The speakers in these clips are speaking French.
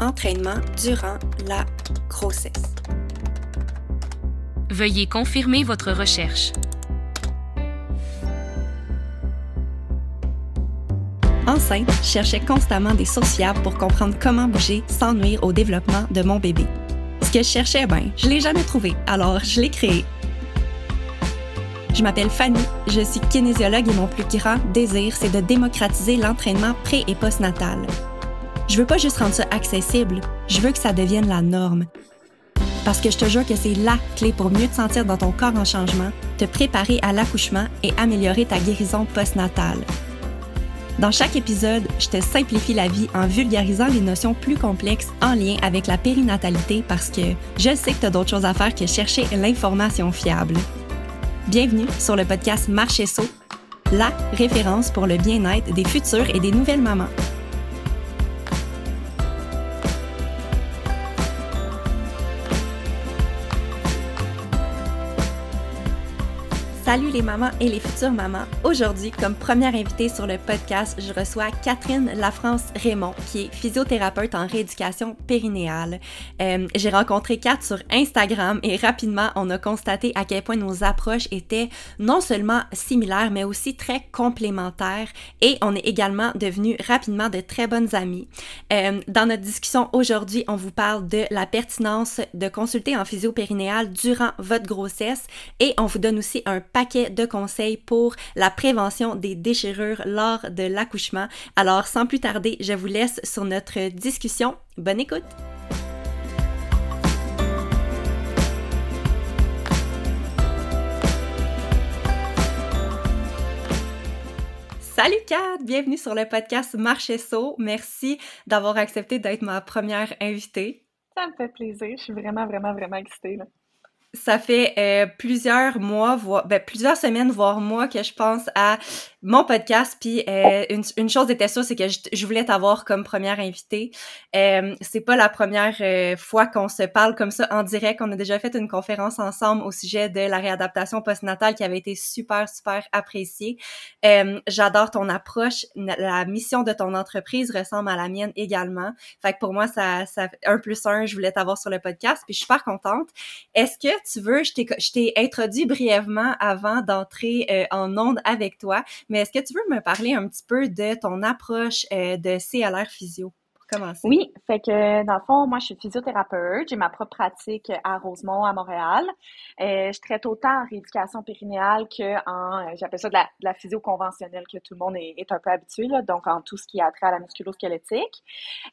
entraînement durant la grossesse. Veuillez confirmer votre recherche. Enceinte, je cherchais constamment des sources fiables pour comprendre comment bouger sans nuire au développement de mon bébé. Ce que je cherchais, ben, je l'ai jamais trouvé, alors je l'ai créé. Je m'appelle Fanny, je suis kinésiologue et mon plus grand désir, c'est de démocratiser l'entraînement pré- et postnatal. Je veux pas juste rendre ça accessible, je veux que ça devienne la norme. Parce que je te jure que c'est la clé pour mieux te sentir dans ton corps en changement, te préparer à l'accouchement et améliorer ta guérison postnatale. Dans chaque épisode, je te simplifie la vie en vulgarisant les notions plus complexes en lien avec la périnatalité parce que je sais que tu as d'autres choses à faire que chercher l'information fiable. Bienvenue sur le podcast Marcher Saut, la référence pour le bien-être des futures et des nouvelles mamans. Salut les mamans et les futures mamans. Aujourd'hui, comme première invitée sur le podcast, je reçois Catherine Lafrance-Raymond, qui est physiothérapeute en rééducation périnéale. Euh, J'ai rencontré Kat sur Instagram et rapidement, on a constaté à quel point nos approches étaient non seulement similaires, mais aussi très complémentaires et on est également devenus rapidement de très bonnes amies. Euh, dans notre discussion aujourd'hui, on vous parle de la pertinence de consulter en physio périnéale durant votre grossesse et on vous donne aussi un paquet de conseils pour la prévention des déchirures lors de l'accouchement. Alors, sans plus tarder, je vous laisse sur notre discussion. Bonne écoute! Salut Kat, bienvenue sur le podcast Marché Saut. Merci d'avoir accepté d'être ma première invitée. Ça me fait plaisir, je suis vraiment, vraiment, vraiment excitée. Là. Ça fait euh, plusieurs mois, voire ben, plusieurs semaines, voire mois que je pense à mon podcast. Puis euh, une, une, chose était sûre, c'est que je, je voulais t'avoir comme première invitée. Euh, c'est pas la première euh, fois qu'on se parle comme ça en direct. On a déjà fait une conférence ensemble au sujet de la réadaptation postnatale qui avait été super, super appréciée. Euh, j'adore ton approche. La mission de ton entreprise ressemble à la mienne également. Fait que pour moi, ça, ça un plus un, je voulais t'avoir sur le podcast. Puis je suis super contente. Est-ce que tu veux, je t'ai introduit brièvement avant d'entrer euh, en onde avec toi, mais est-ce que tu veux me parler un petit peu de ton approche euh, de CLR Physio? Oui, fait que dans le fond, moi je suis physiothérapeute, j'ai ma propre pratique à Rosemont, à Montréal. Euh, je traite autant en rééducation périnéale que en, euh, j'appelle ça de la, de la, physio conventionnelle que tout le monde est, un peu habitué, là, donc en tout ce qui a trait à la musculo-squelettique.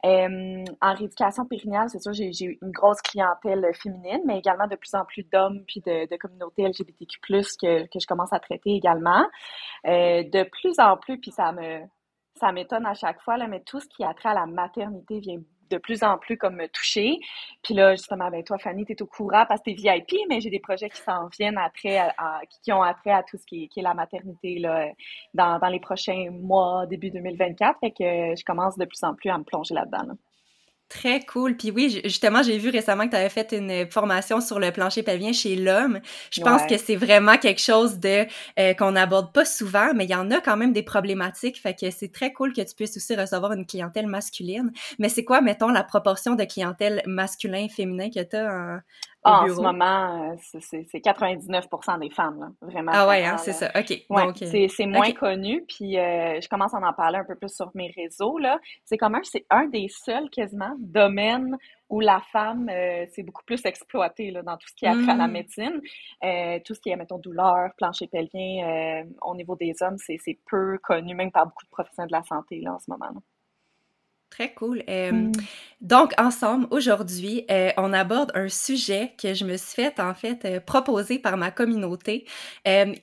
Euh, en rééducation périnéale, c'est sûr, j'ai une grosse clientèle féminine, mais également de plus en plus d'hommes puis de, de communautés LGBTQ+, que, que je commence à traiter également. De plus en plus, puis ça me ça m'étonne à chaque fois, mais tout ce qui a trait à la maternité vient de plus en plus comme me toucher. Puis là, justement, ben toi, Fanny, tu es au courant parce que tu es VIP, mais j'ai des projets qui s'en viennent après, qui ont attrait à tout ce qui est, la maternité là, dans, les prochains mois, début 2024. Fait que je commence de plus en plus à me plonger là-dedans. Là. Très cool. Puis oui, justement, j'ai vu récemment que tu avais fait une formation sur le plancher pelvien chez l'homme. Je pense ouais. que c'est vraiment quelque chose de euh, qu'on n'aborde pas souvent, mais il y en a quand même des problématiques. Fait que c'est très cool que tu puisses aussi recevoir une clientèle masculine. Mais c'est quoi, mettons, la proportion de clientèle masculin-féminin que tu as en, ah, en ce moment, c'est 99 des femmes, là, vraiment. Ah ouais, hein, c'est ça. OK. Ouais, Donc, c'est moins okay. connu, puis euh, je commence à en parler un peu plus sur mes réseaux, là. C'est comme un, c'est un des seuls, quasiment, domaines où la femme, euh, c'est beaucoup plus exploité là, dans tout ce qui a trait à la médecine. Euh, tout ce qui est, mettons, douleur, plancher pelvien, euh, au niveau des hommes, c'est peu connu, même par beaucoup de professionnels de la santé là, en ce moment. Là. Très cool. Euh, mm. Donc, ensemble, aujourd'hui, euh, on aborde un sujet que je me suis fait, en fait, euh, proposer par ma communauté,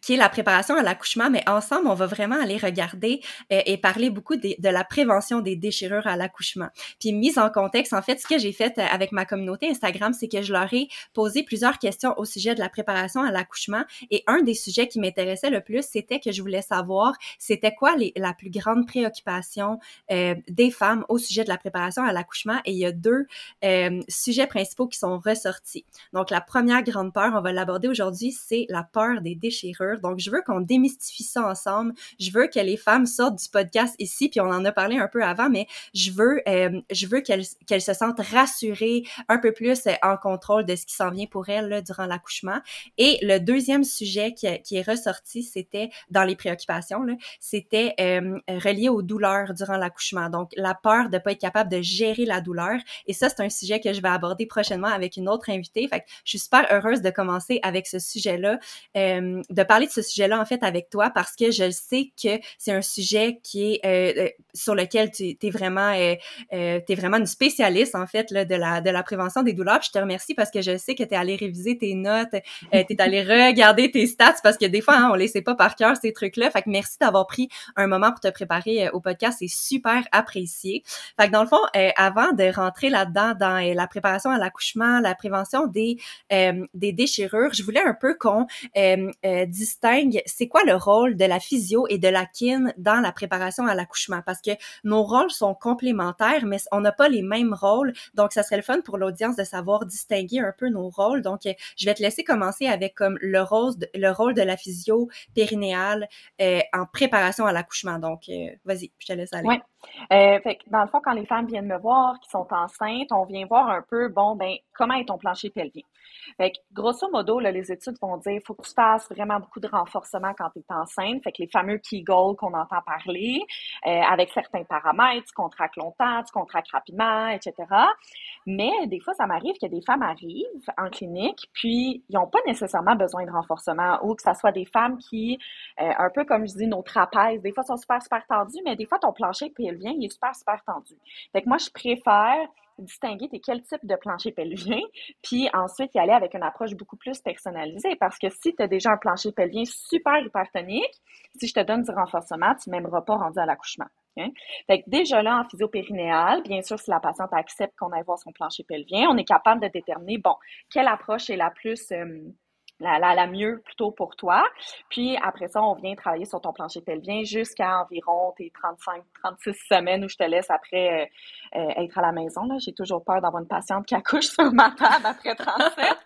qui est la préparation à l'accouchement, mais ensemble, on va vraiment aller regarder et parler beaucoup de, de, la prévention des déchirures à l'accouchement. Puis, mise en contexte, en fait, ce que j'ai fait avec ma communauté Instagram, c'est que je leur ai posé plusieurs questions au sujet de la préparation à l'accouchement, et un des sujets qui m'intéressait le plus, c'était que je voulais savoir, c'était quoi les, la plus grande préoccupation des femmes au sujet de la préparation à l'accouchement et il y a deux sujets principaux qui sont ressortis. Donc, la première grande peur, on va l'aborder aujourd'hui, c'est la peur des déchirures. Donc, je veux qu'on démystifie ça ensemble. Je veux que les femmes sortent du podcast ici, puis on en a parlé un peu avant, mais je veux, je veux qu'elles se sentent rassurées, un peu plus en contrôle de ce qui s'en vient pour elles là, durant l'accouchement. Et le deuxième sujet qui, est ressorti, c'était dans les préoccupations, c'était euh, relié aux douleurs durant l'accouchement. Donc, la peur de pas être capable de gérer la douleur. Et ça, c'est un sujet que je vais aborder prochainement avec une autre invitée. Fait que je suis super heureuse de commencer avec ce sujet-là, euh, de parler de ce sujet-là, en fait, avec toi, parce que je sais que c'est un sujet qui est euh, euh sur lequel tu es vraiment, euh, euh es vraiment une spécialiste, en fait, là, de, la, de la prévention des douleurs. Puis je te remercie parce que je sais que tu es allé réviser tes notes, euh, tu es allé regarder tes stats, parce que des fois, hein, on les sait pas par cœur, ces trucs-là. Fait que merci d'avoir pris un moment pour te préparer au podcast. C'est super apprécié. Fait que dans le fond, euh, avant de rentrer là-dedans dans euh, la préparation à l'accouchement, la prévention des, des déchirures, je voulais un peu qu'on distingue c'est quoi le rôle de la physio et de la kin dans la préparation à l'accouchement? Parce que nos rôles sont complémentaires, mais on n'a pas les mêmes rôles. Donc, ça serait le fun pour l'audience de savoir distinguer un peu nos rôles. Donc, je vais te laisser commencer avec comme le rôle de, le rôle de la physio périnéale euh, en préparation à l'accouchement. Donc, euh, vas-y, je te laisse aller. Oui. Euh, fait dans le fond, quand les femmes viennent me voir, qui sont enceintes, on vient voir un peu, bon, ben, comment est ton plancher pelvien? Fait que, grosso modo, là, les études vont dire, faut que tu fasses vraiment beaucoup de renforcement quand tu es enceinte. Fait que les fameux Kegel qu'on entend parler, euh, avec certains paramètres, tu contractes longtemps, tu contractes rapidement, etc. Mais des fois, ça m'arrive que des femmes arrivent en clinique, puis ils n'ont pas nécessairement besoin de renforcement, ou que ça soit des femmes qui, euh, un peu comme je dis, nos trapèzes, des fois sont super, super tendues, mais des fois, ton plancher pelvien, il est super, super tendu. Fait que moi, je préfère distinguer quel type de plancher pelvien, puis ensuite y aller avec une approche beaucoup plus personnalisée. Parce que si tu as déjà un plancher pelvien super hypertonique, si je te donne du renforcement, tu m'aimeras pas rendu à l'accouchement. Hein? Fait que déjà là, en physio-périnéal, bien sûr, si la patiente accepte qu'on aille voir son plancher pelvien, on est capable de déterminer, bon, quelle approche est la plus... Euh, la, la, la, mieux plutôt pour toi. Puis après ça, on vient travailler sur ton plancher pelvien jusqu'à environ tes 35, 36 semaines où je te laisse après euh, euh, être à la maison. J'ai toujours peur d'avoir une patiente qui accouche sur ma table après 37.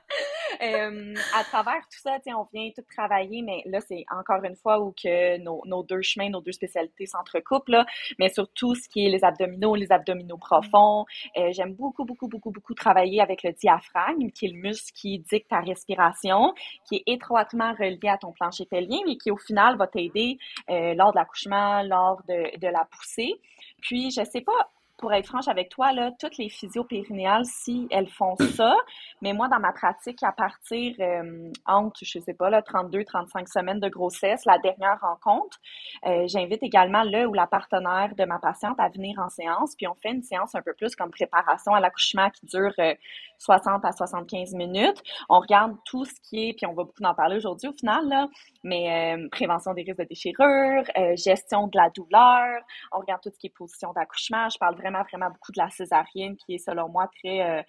Euh, à travers tout ça, on vient tout travailler, mais là, c'est encore une fois où que nos, nos deux chemins, nos deux spécialités s'entrecoupent, là, mais surtout ce qui est les abdominaux, les abdominaux profonds. Euh, J'aime beaucoup, beaucoup, beaucoup, beaucoup travailler avec le diaphragme, qui est le muscle qui dicte ta respiration, qui est étroitement relié à ton plancher pelvien, mais qui au final va t'aider euh, lors de l'accouchement, lors de, de la poussée. Puis, je sais pas, pour être franche avec toi, là, toutes les physiopérinéales, si elles font ça, mais moi, dans ma pratique, à partir euh, entre, je sais pas, là, 32, 35 semaines de grossesse, la dernière rencontre, euh, j'invite également le ou la partenaire de ma patiente à venir en séance, puis on fait une séance un peu plus comme préparation à l'accouchement qui dure euh, 60 à 75 minutes. On regarde tout ce qui est, puis on va beaucoup en parler aujourd'hui au final, là, mais euh, prévention des risques de déchirure, gestion de la douleur, on regarde tout ce qui est position d'accouchement. Je parle vraiment, vraiment beaucoup de la césarienne qui est selon moi très euh,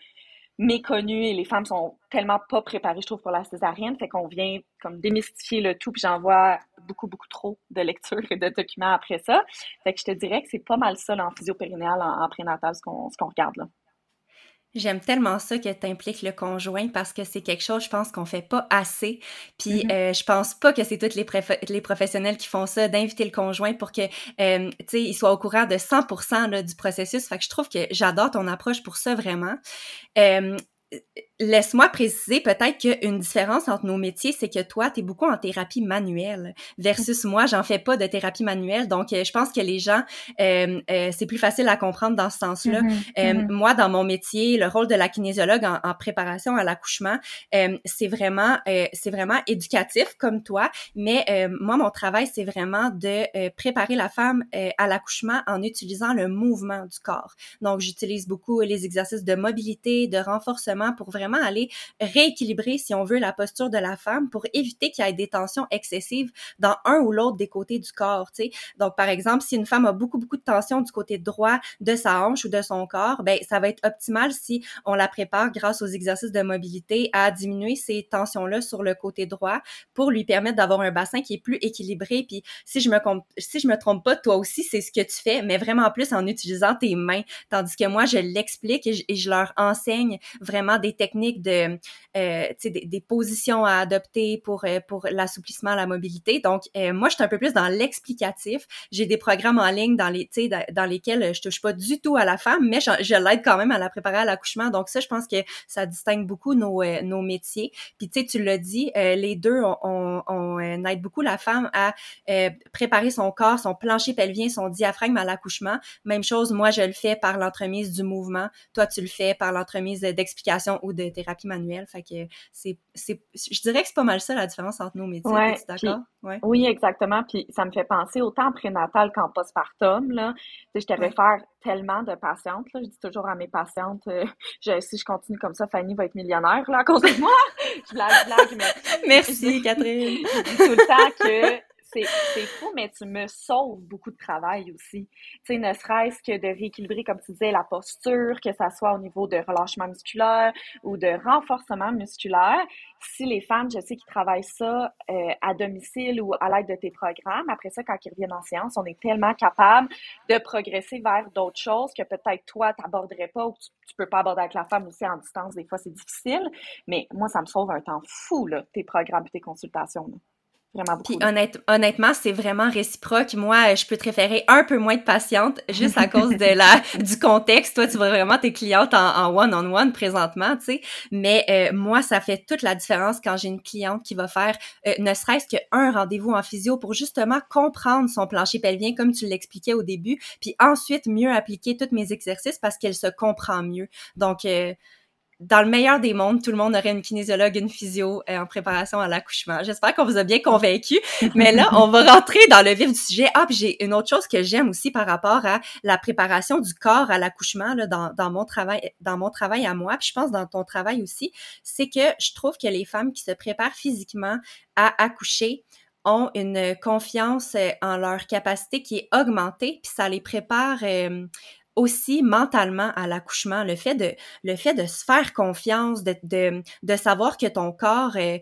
méconnue et les femmes sont tellement pas préparées, je trouve, pour la césarienne. Fait qu'on vient comme démystifier le tout, puis j'envoie beaucoup, beaucoup trop de lectures et de documents après ça. Fait que je te dirais que c'est pas mal ça là, en physio-périnéal, en, en prénatal, ce qu'on regarde là. J'aime tellement ça que tu impliques le conjoint parce que c'est quelque chose, je pense, qu'on fait pas assez. Puis mm-hmm. euh, je pense pas que c'est toutes les, les professionnels qui font ça, d'inviter le conjoint pour que, euh, tu sais, il soit au courant de 100% là, du processus. Fait que je trouve que j'adore ton approche pour ça, vraiment. Euh, Laisse-moi préciser peut-être qu'une différence entre nos métiers, c'est que toi, tu es beaucoup en thérapie manuelle versus moi, j'en fais pas de thérapie manuelle. Donc, euh, je pense que les gens, euh, euh, c'est plus facile à comprendre dans ce sens-là. Mm-hmm. Mm-hmm. Moi, dans mon métier, le rôle de la kinésiologue en, préparation à l'accouchement, c'est vraiment, c'est vraiment éducatif comme toi. Mais moi, mon travail, c'est vraiment de préparer la femme à l'accouchement en utilisant le mouvement du corps. Donc, j'utilise beaucoup les exercices de mobilité, de renforcement pour vraiment vraiment aller rééquilibrer, si on veut, la posture de la femme pour éviter qu'il y ait des tensions excessives dans un ou l'autre des côtés du corps, tu sais. Donc, par exemple, si une femme a beaucoup, beaucoup de tension du côté droit de sa hanche ou de son corps, ben, ça va être optimal si on la prépare grâce aux exercices de mobilité à diminuer ces tensions-là sur le côté droit pour lui permettre d'avoir un bassin qui est plus équilibré. Puis, si je me, si je me trompe pas, toi aussi, c'est ce que tu fais, mais vraiment plus en utilisant tes mains. Tandis que moi, je l'explique et, je leur enseigne vraiment des techniques de, euh, des, des, positions à adopter pour, euh, pour l'assouplissement, la mobilité. Donc, euh, moi, je suis un peu plus dans l'explicatif. J'ai des programmes en ligne dans, les, dans lesquels je touche pas du tout à la femme, mais je, l'aide quand même à la préparer à l'accouchement. Donc, ça, je pense que ça distingue beaucoup nos, nos métiers. Puis, tu sais, tu l'as dit, les deux, on, on, aide beaucoup la femme à préparer son corps, son plancher pelvien, son diaphragme à l'accouchement. Même chose, moi, je le fais par l'entremise du mouvement. Toi, tu le fais par l'entremise d'explication ou de thérapie manuelle. Fait que c'est, je dirais que c'est pas mal ça la différence entre nos métiers. Ouais, d'accord? Ouais. Oui, exactement. Puis ça me fait penser autant en prénatal qu'en postpartum. Là. Tu sais, je te réfère tellement de patientes. Là. Je dis toujours à mes patientes, euh, je, si je continue comme ça, Fanny va être millionnaire là, à cause de moi. je blague, blague, mais... Merci, Catherine. Je dis tout le temps que c'est fou, mais tu me sauves beaucoup de travail aussi. Tu sais, ne serait-ce que de rééquilibrer, comme tu disais, la posture, que ça soit au niveau de relâchement musculaire ou de renforcement musculaire. Si les femmes, je sais qu'ils travaillent ça euh, à domicile ou à l'aide de tes programmes, après ça, quand ils reviennent en séance, on est tellement capable de progresser vers d'autres choses que peut-être toi, tu n'aborderais pas ou tu, tu peux pas aborder avec la femme aussi en distance. Des fois, c'est difficile. Mais moi, ça me sauve un temps fou, là, tes programmes et tes consultations. Puis honnêtement, c'est vraiment réciproque. Moi, je peux te référer un peu moins de patiente juste à cause de la du contexte. Toi, tu vois vraiment tes clientes en one-on-one présentement, tu sais. Mais euh, moi, ça fait toute la différence quand j'ai une cliente qui va faire euh, ne serait-ce qu'un rendez-vous en physio pour justement comprendre son plancher pelvien comme tu l'expliquais au début, puis ensuite mieux appliquer tous mes exercices parce qu'elle se comprend mieux. Donc euh, dans le meilleur des mondes, tout le monde aurait une kinésiologue, une physio euh, en préparation à l'accouchement. J'espère qu'on vous a bien convaincu. Mais là, on va rentrer dans le vif du sujet. Ah, puis j'ai une autre chose que j'aime aussi par rapport à la préparation du corps à l'accouchement là, dans, dans mon travail, dans mon travail à moi. Puis je pense dans ton travail aussi, c'est que je trouve que les femmes qui se préparent physiquement à accoucher ont une confiance euh, en leur capacité qui est augmentée, puis ça les prépare euh, aussi mentalement à l'accouchement, le fait de le fait de se faire confiance, de, de, de savoir que ton corps euh,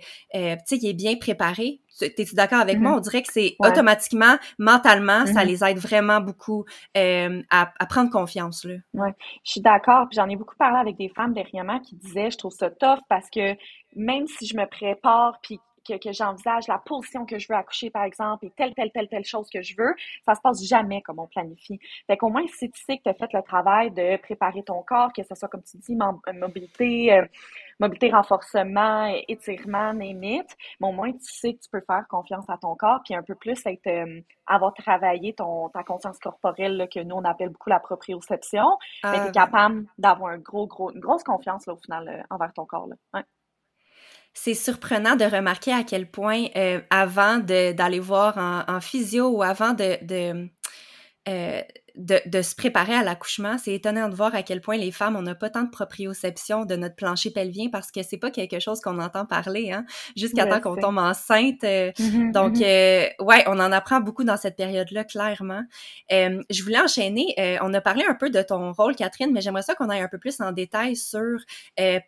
tu sais, est bien préparé. T'es-tu d'accord avec moi? Mm-hmm. On dirait que c'est automatiquement, mentalement, ça mm-hmm. les aide vraiment beaucoup euh, à, à, prendre confiance. Là. Ouais, je suis d'accord. Puis j'en ai beaucoup parlé avec des femmes dernièrement qui disaient, je trouve ça tough parce que même si je me prépare, puis que, que j'envisage la position que je veux accoucher, par exemple, et telle, telle, telle, telle chose que je veux, ça se passe jamais comme on planifie. Fait qu'au moins, si tu sais que tu as fait le travail de préparer ton corps, que ce soit, comme tu dis, euh, mobilité, euh, mobilité, renforcement, étirement, némite, mais au moins, tu sais que tu peux faire confiance à ton corps, puis un peu plus être, euh, avoir travaillé ton, ta conscience corporelle, que nous, on appelle beaucoup la proprioception, mais tu es capable d'avoir un gros, gros, une grosse confiance, là, au final, envers ton corps. Là. Ouais c'est surprenant de remarquer à quel point euh, avant d'aller voir en, en, physio ou avant de, euh, de, de, se préparer à l'accouchement. C'est étonnant de voir à quel point les femmes, on n'a pas tant de proprioception de notre plancher pelvien parce que c'est pas quelque chose qu'on entend parler, hein, jusqu'à temps qu'on tombe enceinte. Euh, mm-hmm, donc, mm-hmm. euh, ouais, on en apprend beaucoup dans cette période-là, clairement. Euh, je voulais enchaîner. Euh, on a parlé un peu de ton rôle, Catherine, mais j'aimerais ça qu'on aille un peu plus en détail sur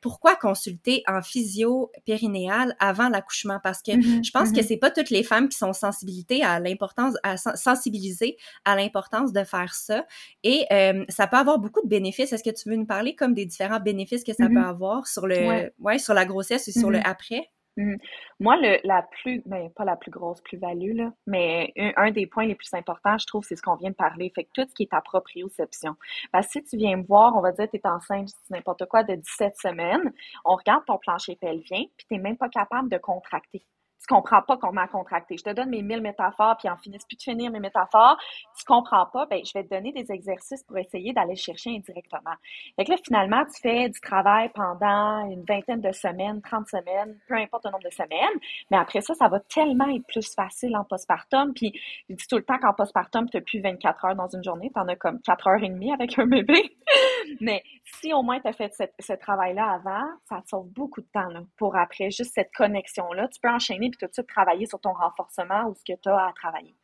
pourquoi consulter en physio périnéale avant l'accouchement? Parce que mm-hmm, je pense que c'est pas toutes les femmes qui sont sensibilisées à l'importance, à sensibiliser à l'importance de faire ça. Et euh, ça peut avoir beaucoup de bénéfices. Est-ce que tu veux nous parler comme des différents bénéfices que ça peut mm-hmm. avoir sur le, ouais. sur la grossesse et sur le mm-hmm. après? Mm-hmm. Moi, le, la plus, ben, pas la plus grosse plus-value, là, mais un, des points les plus importants, je trouve, c'est ce qu'on vient de parler. Fait que tout ce qui est ta proprioception. Parce que si tu viens me voir, on va dire, tu es enceinte, n'importe quoi, de 17 semaines, on regarde ton plancher pelvien, puis tu n'es même pas capable de contracter tu comprends pas comment contracter. Je te donne mes mille métaphores, puis en finissent plus de finir mes métaphores. Tu comprends pas, ben, je vais te donner des exercices pour essayer d'aller chercher indirectement. Fait que là, finalement, tu fais du travail pendant une vingtaine de semaines, 30 semaines, peu importe le nombre de semaines, mais après ça, ça va tellement être plus facile en postpartum. Puis, je dis tout le temps qu'en postpartum, tu n'as plus 24 heures dans une journée, tu en as comme 4 heures et demie avec un bébé. Mais si au moins tu as fait ce, travail-là avant, ça te sauve beaucoup de temps pour après, juste cette connexion-là. Tu peux enchaîner puis tout suite travailler sur ton renforcement ou ce que tu as à travailler.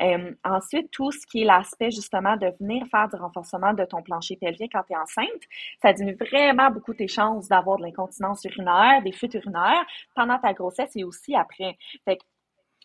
Euh, ensuite, tout ce qui est l'aspect justement de venir faire du renforcement de ton plancher pelvien quand tu es enceinte, ça diminue vraiment beaucoup tes chances d'avoir de l'incontinence urinaire, des fuites urinaires pendant ta grossesse et aussi après.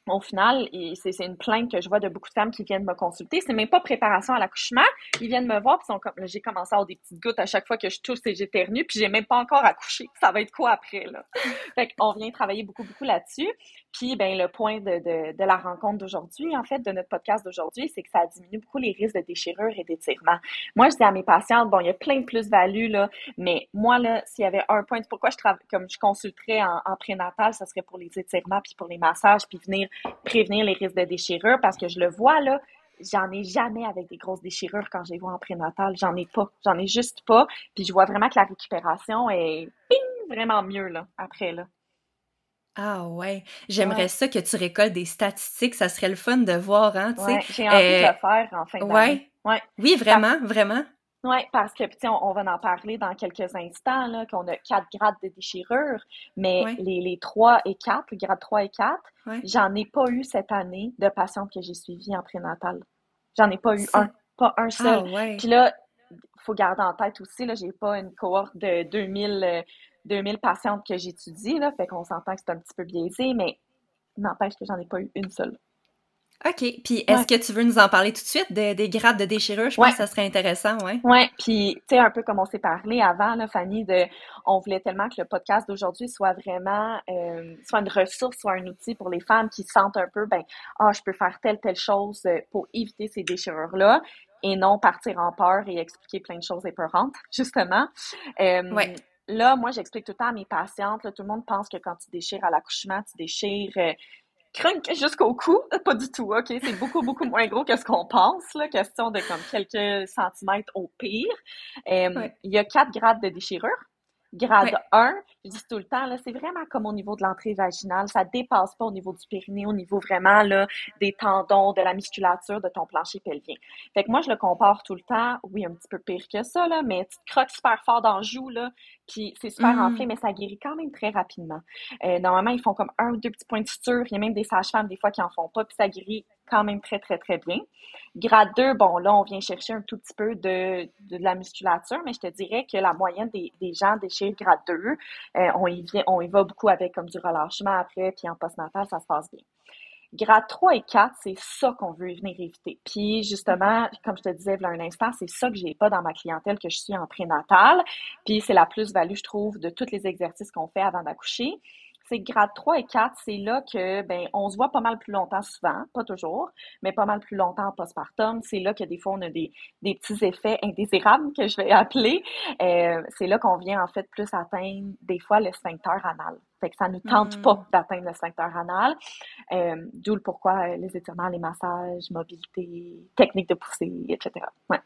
Au final, c'est une plainte que je vois de beaucoup de femmes qui viennent me consulter. C'est même pas préparation à l'accouchement. Ils viennent me voir, puis sont comme, j'ai commencé à avoir des petites gouttes à chaque fois que je tousse et j'éternue, puis j'ai même pas encore accouché. Ça va être quoi après, là? fait qu'on vient travailler beaucoup, beaucoup là-dessus. Puis, ben, le point de, de, de la rencontre d'aujourd'hui, en fait, de notre podcast d'aujourd'hui, c'est que ça diminue beaucoup les risques de déchirure et d'étirement. Moi, je dis à mes patientes, bon, il y a plein de plus-values, là, mais moi, là, s'il y avait un point, pourquoi je travaille, comme je consulterais en, en prénatal, ça serait pour les étirements, puis pour les massages, puis venir prévenir les risques de déchirure parce que je le vois là, j'en ai jamais avec des grosses déchirures quand je les vois en prénatal. J'en ai pas. J'en ai juste pas. Puis je vois vraiment que la récupération est vraiment mieux là, après. Là. Ah ouais. J'aimerais ça que tu récoltes des statistiques. Ça serait le fun de voir, hein, j'ai envie de le euh, faire en fin d'année. Ouais. Oui, vraiment, vraiment. Oui, parce que, puis, on, on, va en parler dans quelques instants, là, qu'on a quatre grades de déchirure, mais les, les 3 et 4, le grade 3 et 4, j'en ai pas eu cette année de patientes que j'ai suivies en prénatal. J'en ai pas eu un, pas un seul. Ah, puis là, il faut garder en tête aussi, là, j'ai pas une cohorte de 2000, 2000 euh, patientes que j'étudie, là, fait qu'on s'entend que c'est un petit peu biaisé, mais n'empêche que j'en ai pas eu une seule. OK. Puis est-ce que tu veux nous en parler tout de suite des grades de déchirure? Je pense que ça serait intéressant, oui. Oui. Puis, tu sais, un peu comme on s'est parlé avant, là, Fanny, de, on voulait tellement que le podcast d'aujourd'hui soit vraiment, euh, soit une ressource, soit un outil pour les femmes qui sentent un peu, ben, ah, je peux faire telle, telle chose euh, pour éviter ces déchirures-là et non partir en peur et expliquer plein de choses épeurantes, justement. Euh, Là, moi, j'explique tout le temps à mes patientes, là, tout le monde pense que quand tu déchires à l'accouchement, tu déchires euh, crunk jusqu'au cou. Pas du tout, OK? C'est beaucoup, beaucoup moins gros que ce qu'on pense, là. Question de comme quelques centimètres au pire. Euh, il y a quatre grades de déchirure. Grade 1, je dis tout le temps, là, c'est vraiment comme au niveau de l'entrée vaginale. Ça dépasse pas au niveau du périnée, au niveau vraiment là, des tendons, de la musculature de ton plancher pelvien. Fait que moi, je le compare tout le temps, oui, un petit peu pire que ça, là, mais tu te croques super fort dans le joue, là, puis c'est super mmh. enflé, mais ça guérit quand même très rapidement. Euh, normalement, ils font comme un ou deux petits points de suture. Il y a même des sages-femmes, des fois, qui en font pas, puis ça guérit quand même très, très, très bien. Grade 2, bon, là, on vient chercher un tout petit peu de, de, la musculature, mais je te dirais que la moyenne des, des gens déchirent grade 2, euh, on, y vient, on y va beaucoup avec comme du relâchement après, puis en postnatal, ça se passe bien. Grade 3 et 4, c'est ça qu'on veut venir éviter. Puis justement, comme je te disais il y a un instant, c'est ça que j'ai pas dans ma clientèle que je suis en prénatal. Puis c'est la plus-value, je trouve, de tous les exercices qu'on fait avant d'accoucher c'est grade 3 et 4, c'est là que ben on se voit pas mal plus longtemps souvent, pas toujours, mais pas mal plus longtemps en postpartum. C'est là que des fois on a des, des petits effets indésirables que je vais appeler. Euh, c'est là qu'on vient en fait plus atteindre des fois le sphincter anal. Fait que ça ne tente mm. pas d'atteindre le sphincter anal. Euh, D'où le pourquoi euh, les étirements, les massages, mobilité, technique de poussée, etc. Ouais.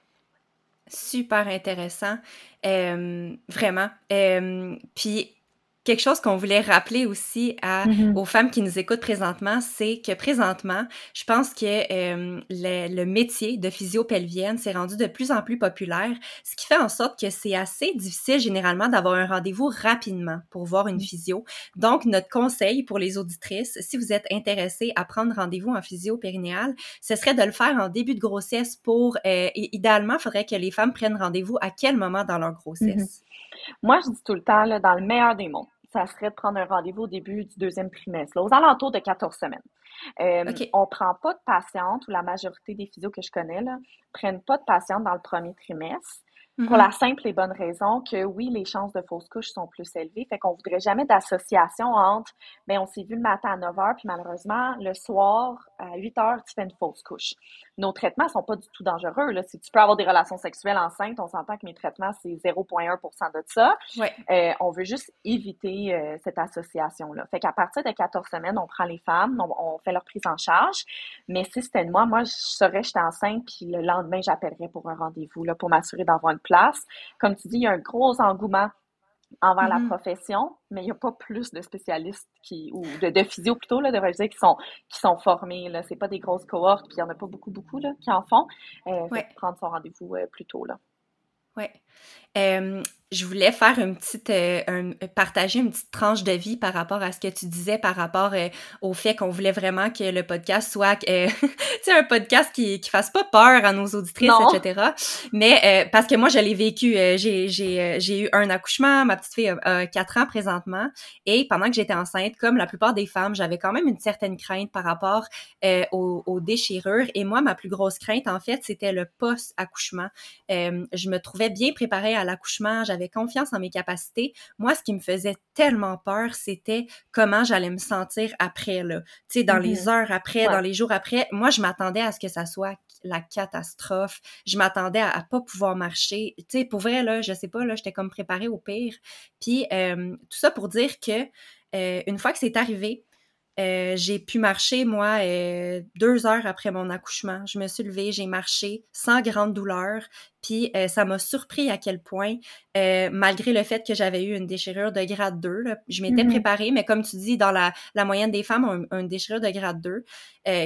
Super intéressant, euh, vraiment. Euh, puis quelque chose qu'on voulait rappeler aussi à, mm-hmm. aux femmes qui nous écoutent présentement, c'est que présentement, je pense que euh, le, métier de physio-pelvienne s'est rendu de plus en plus populaire, ce qui fait en sorte que c'est assez difficile généralement d'avoir un rendez-vous rapidement pour voir une mm. physio. Donc, notre conseil pour les auditrices, si vous êtes intéressées à prendre rendez-vous en physio périnéale, ce serait de le faire en début de grossesse pour, euh, idéalement, il faudrait que les femmes prennent rendez-vous à quel moment dans leur grossesse? Mm-hmm. Moi, je dis tout le temps, là, dans le meilleur des mondes, ça serait de prendre un rendez-vous au début du deuxième trimestre, aux alentours de 14 semaines. Euh, On prend pas de patientes, ou la majorité des physios que je connais, là, prennent pas de patientes dans le premier trimestre. Pour mm-hmm. la simple et bonne raison que oui, les chances de fausse couche sont plus élevées. Fait qu'on voudrait jamais d'association entre, mais ben, on s'est vu le matin à 9 h, puis malheureusement, le soir, à 8 h, tu fais une fausse couche. Nos traitements sont pas du tout dangereux. Là. Si tu peux avoir des relations sexuelles enceintes, on s'entend que mes traitements, c'est 0,1 de ça. Euh, on veut juste éviter euh, cette association-là. Fait qu'à partir de 14 semaines, on prend les femmes, on, fait leur prise en charge. Mais si c'était de moi, moi, je saurais que j'étais enceinte, puis le lendemain, j'appellerais pour un rendez-vous là, pour m'assurer d'avoir une place. Comme tu dis, il y a un gros engouement envers la mm-hmm. profession, mais il n'y a pas plus de spécialistes qui, ou de, de physio plutôt, là, devrais dire, qui sont, qui sont formés. Ce n'est pas des grosses cohortes, puis il n'y en a pas beaucoup, beaucoup là, qui en font. Euh, Prendre son rendez-vous euh, plus tôt. Là. Ouais je voulais faire une petite, euh, un, partager une petite tranche de vie par rapport à ce que tu disais, par rapport euh, au fait qu'on voulait vraiment que le podcast soit, euh, tu sais, un podcast qui, qui fasse pas peur à nos auditrices, etc. Mais parce que moi, je l'ai vécu, j'ai, j'ai, j'ai eu un accouchement, ma petite fille a, quatre ans présentement, et pendant que j'étais enceinte, comme la plupart des femmes, j'avais quand même une certaine crainte par rapport aux, aux, déchirures. Et moi, ma plus grosse crainte, en fait, c'était le post-accouchement. je me trouvais bien préparée à l'accouchement, j'avais confiance en mes capacités. Moi, ce qui me faisait tellement peur, c'était comment j'allais me sentir après, là. Tu sais, dans les mm-hmm. heures après, dans les jours après. Moi, je m'attendais à ce que ça soit la catastrophe. Je m'attendais à, pas pouvoir marcher. Tu sais, pour vrai, là, je sais pas, là, j'étais comme préparée au pire. Puis, euh, tout ça pour dire que, euh, une fois que c'est arrivé, euh, j'ai pu marcher, moi, euh, deux heures après mon accouchement. Je me suis levée, j'ai marché sans grande douleur. Puis euh, ça m'a surpris à quel point, malgré le fait que j'avais eu une déchirure de grade 2, je m'étais mm-hmm. préparée, mais comme tu dis, dans la, la moyenne des femmes, ont une déchirure de grade 2,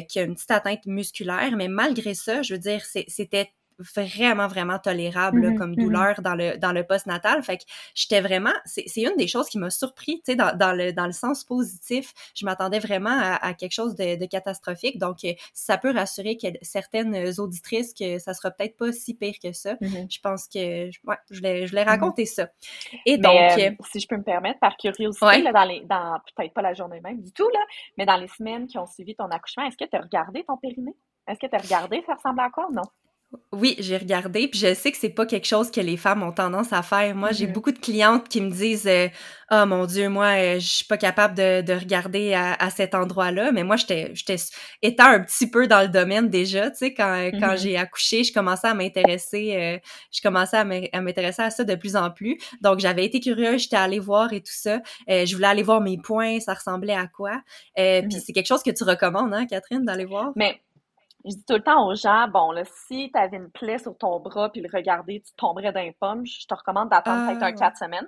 qui a une petite atteinte musculaire. Mais malgré ça, je veux dire, c'était vraiment, vraiment tolérable mmh comme mmh douleur dans le, dans le post-natal. Fait que j'étais vraiment, c'est une des choses qui m'a surpris, tu sais, dans, dans, le, dans le sens positif. Je m'attendais vraiment à, quelque chose de, de catastrophique. Donc, euh, ça peut rassurer que certaines auditrices que ça sera peut-être pas si pire que ça. Mmh je pense que, ouais, je voulais, je voulais raconter ça. Et donc... Euh, si je peux me permettre, par curiosité, là, dans les, dans, peut-être pas la journée même du tout, là, mais dans les semaines qui ont suivi ton accouchement, est-ce que tu as regardé ton périnée? Est-ce que tu as regardé ça ressemble à quoi? Non. Oui, j'ai regardé, puis je sais que c'est pas quelque chose que les femmes ont tendance à faire. Moi, j'ai mm-hmm. beaucoup de clientes qui me disent euh, "Ah mon dieu, moi euh, je suis pas capable de, de regarder à, cet endroit-là." Mais moi, j'étais étant un petit peu dans le domaine déjà, tu sais quand quand mm-hmm. j'ai accouché, je commençais à m'intéresser euh, je commençais à m'intéresser à ça de plus en plus. Donc j'avais été curieuse, j'étais allée voir et tout ça. je voulais aller voir mes points, ça ressemblait à quoi? Puis mm-hmm. c'est quelque chose que tu recommandes hein, Catherine d'aller voir? Mais je dis tout le temps aux gens, bon, là, si tu avais une plaie sur ton bras puis le regarder, tu tomberais d'un pomme, je te recommande d'attendre peut-être un ah, quatre semaines.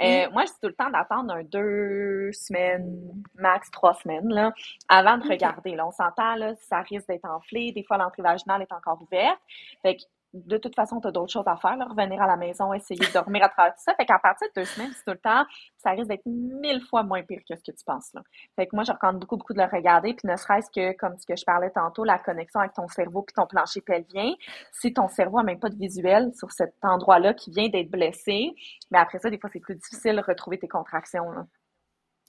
Euh, moi, je dis tout le temps d'attendre un deux semaines, max trois semaines, là, avant de regarder. Là, on s'entend, là, ça risque d'être enflé. Des fois, l'entrée vaginale est encore ouverte. Fait que de toute façon, tu as d'autres choses à faire, revenir à la maison, essayer de dormir à travers tout ça. Fait qu'à partir de deux semaines, tout le temps, ça risque d'être mille fois moins pire que ce que tu penses. Là. Fait que moi, je recommande beaucoup, beaucoup de le regarder. Puis ne serait-ce que, comme ce que je parlais tantôt, la connexion avec ton cerveau puis ton plancher pelvien. Si ton cerveau n'a même pas de visuel sur cet endroit-là qui vient d'être blessé, mais après ça, des fois, c'est plus difficile de retrouver tes contractions.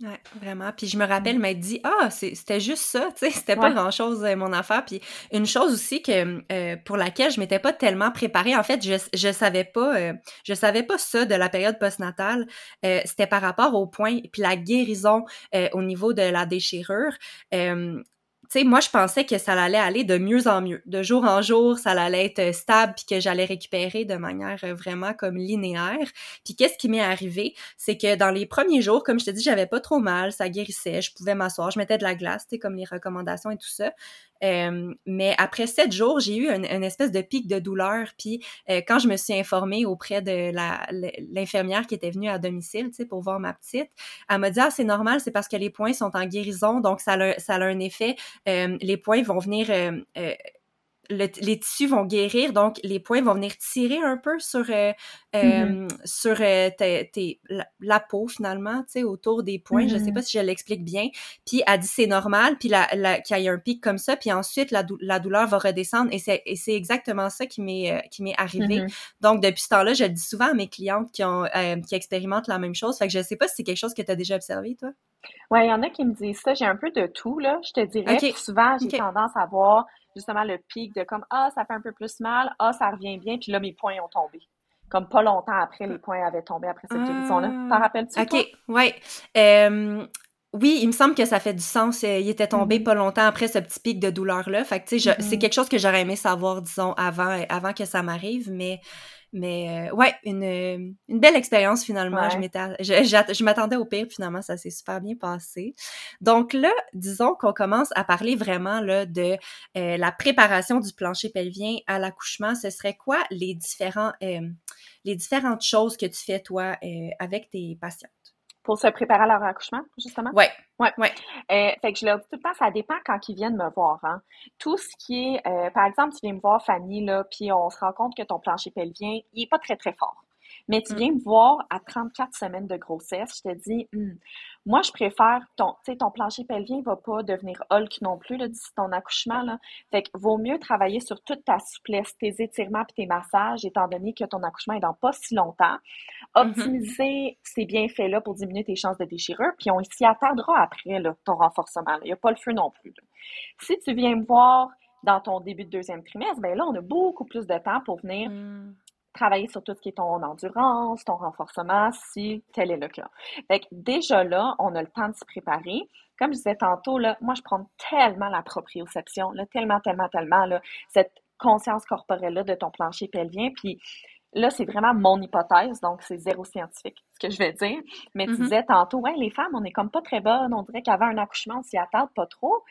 Ouais, vraiment. Puis je me rappelle mmh. m'être dit ah c'était juste ça, tu sais, c'était pas grand chose euh, mon affaire. Puis une chose aussi que euh, pour laquelle je m'étais pas tellement préparée, en fait, je je savais pas euh, je savais pas ça de la période postnatale. c'était par rapport au point puis la guérison au niveau de la déchirure tu sais, moi, je pensais que ça allait aller de mieux en mieux. De jour en jour, ça allait être euh, stable, puis que j'allais récupérer de manière euh, vraiment comme linéaire. Puis qu'est-ce qui m'est arrivé? C'est que dans les premiers jours, comme je te dis, j'avais pas trop mal, ça guérissait, je pouvais m'asseoir, je mettais de la glace, tu sais, comme les recommandations et tout ça. Euh, mais après sept jours, j'ai eu une, espèce de pic de douleur. Puis euh, quand je me suis informée auprès de l'infirmière qui était venue à domicile, tu sais, pour voir ma petite, elle m'a dit ah c'est normal, c'est parce que les points sont en guérison, donc ça a, ça a un effet. Euh, les points vont venir les tissus vont guérir, donc les points vont venir tirer un peu sur euh, mm-hmm. euh sur euh, la, peau finalement, tu sais, autour des points. Je sais mm-hmm. pas si je l'explique bien. Puis elle dit c'est normal, puis la, la, qu'il y ait un pic comme ça, puis ensuite la, la douleur va redescendre et c'est, exactement ça qui m'est qui m'est arrivé. Mm-hmm. Donc depuis ce temps-là, je le dis souvent à mes clientes qui ont qui expérimentent la même chose. Fait que je sais pas si c'est quelque chose que tu as déjà observé toi. Ouais, il y en a qui me disent ça. J'ai un peu de tout là. Je te dirais. Souvent, j'ai tendance à voir justement le pic de comme ah ça fait un peu plus mal, ah ça revient bien, puis là mes points ont tombé. Comme pas longtemps après, les points avaient tombé après cette guérison-là. T'en ah. rappelles-tu? OK, ouais. oui, il me semble que ça fait du sens. Euh, il était tombé mm-hmm. pas longtemps après ce petit pic de douleur-là. Fait que, tu sais, c'est mm-hmm. quelque chose que j'aurais aimé savoir, disons, avant, avant que ça m'arrive, mais mais euh, ouais, une, une belle expérience finalement. Je Je, je, m'attendais au pire, finalement, ça s'est super bien passé. Donc là, disons qu'on commence à parler vraiment là, de euh, la préparation du plancher pelvien à l'accouchement. Ce serait quoi les différents euh, les différentes choses que tu fais toi avec tes patientes? Pour se préparer à leur accouchement, justement? Oui. Ouais. Ouais. Euh, fait que je leur dis tout le temps, ça dépend quand ils viennent me voir. Hein. Tout ce qui est, euh, par exemple, tu viens me voir, Fanny, là, puis on se rend compte que ton plancher pelvien, il est pas très, très fort. Mais tu mm. viens me voir à 34 semaines de grossesse, je te dis, hmm, moi, je préfère ton, tu sais, ton plancher pelvien va pas devenir Hulk non plus, là, d'ici ton accouchement, là. Fait que vaut mieux travailler sur toute ta souplesse, tes étirements puis tes massages, étant donné que ton accouchement est dans pas si longtemps. Mm-hmm. Optimiser ces bienfaits-là pour diminuer tes chances de déchirure, puis on s'y attardera après, là, ton renforcement. Il n'y a pas le feu non plus, Si tu viens me voir dans ton début de deuxième trimestre, ben là, on a beaucoup plus de temps pour venir mm travailler sur tout ce qui est ton endurance, ton renforcement, si tel est le cas. Fait que déjà là, on a le temps de se préparer. Comme je disais tantôt, là, moi, je prends tellement la proprioception, là, tellement, tellement, tellement, là, cette conscience corporelle-là de ton plancher pelvien. Puis là, c'est vraiment mon hypothèse, donc c'est zéro scientifique, ce que je vais dire. Mais tu mm-hmm. disais tantôt, ouais, les femmes, on est comme pas très bonnes, on dirait qu'avant un accouchement, on s'y attarde pas trop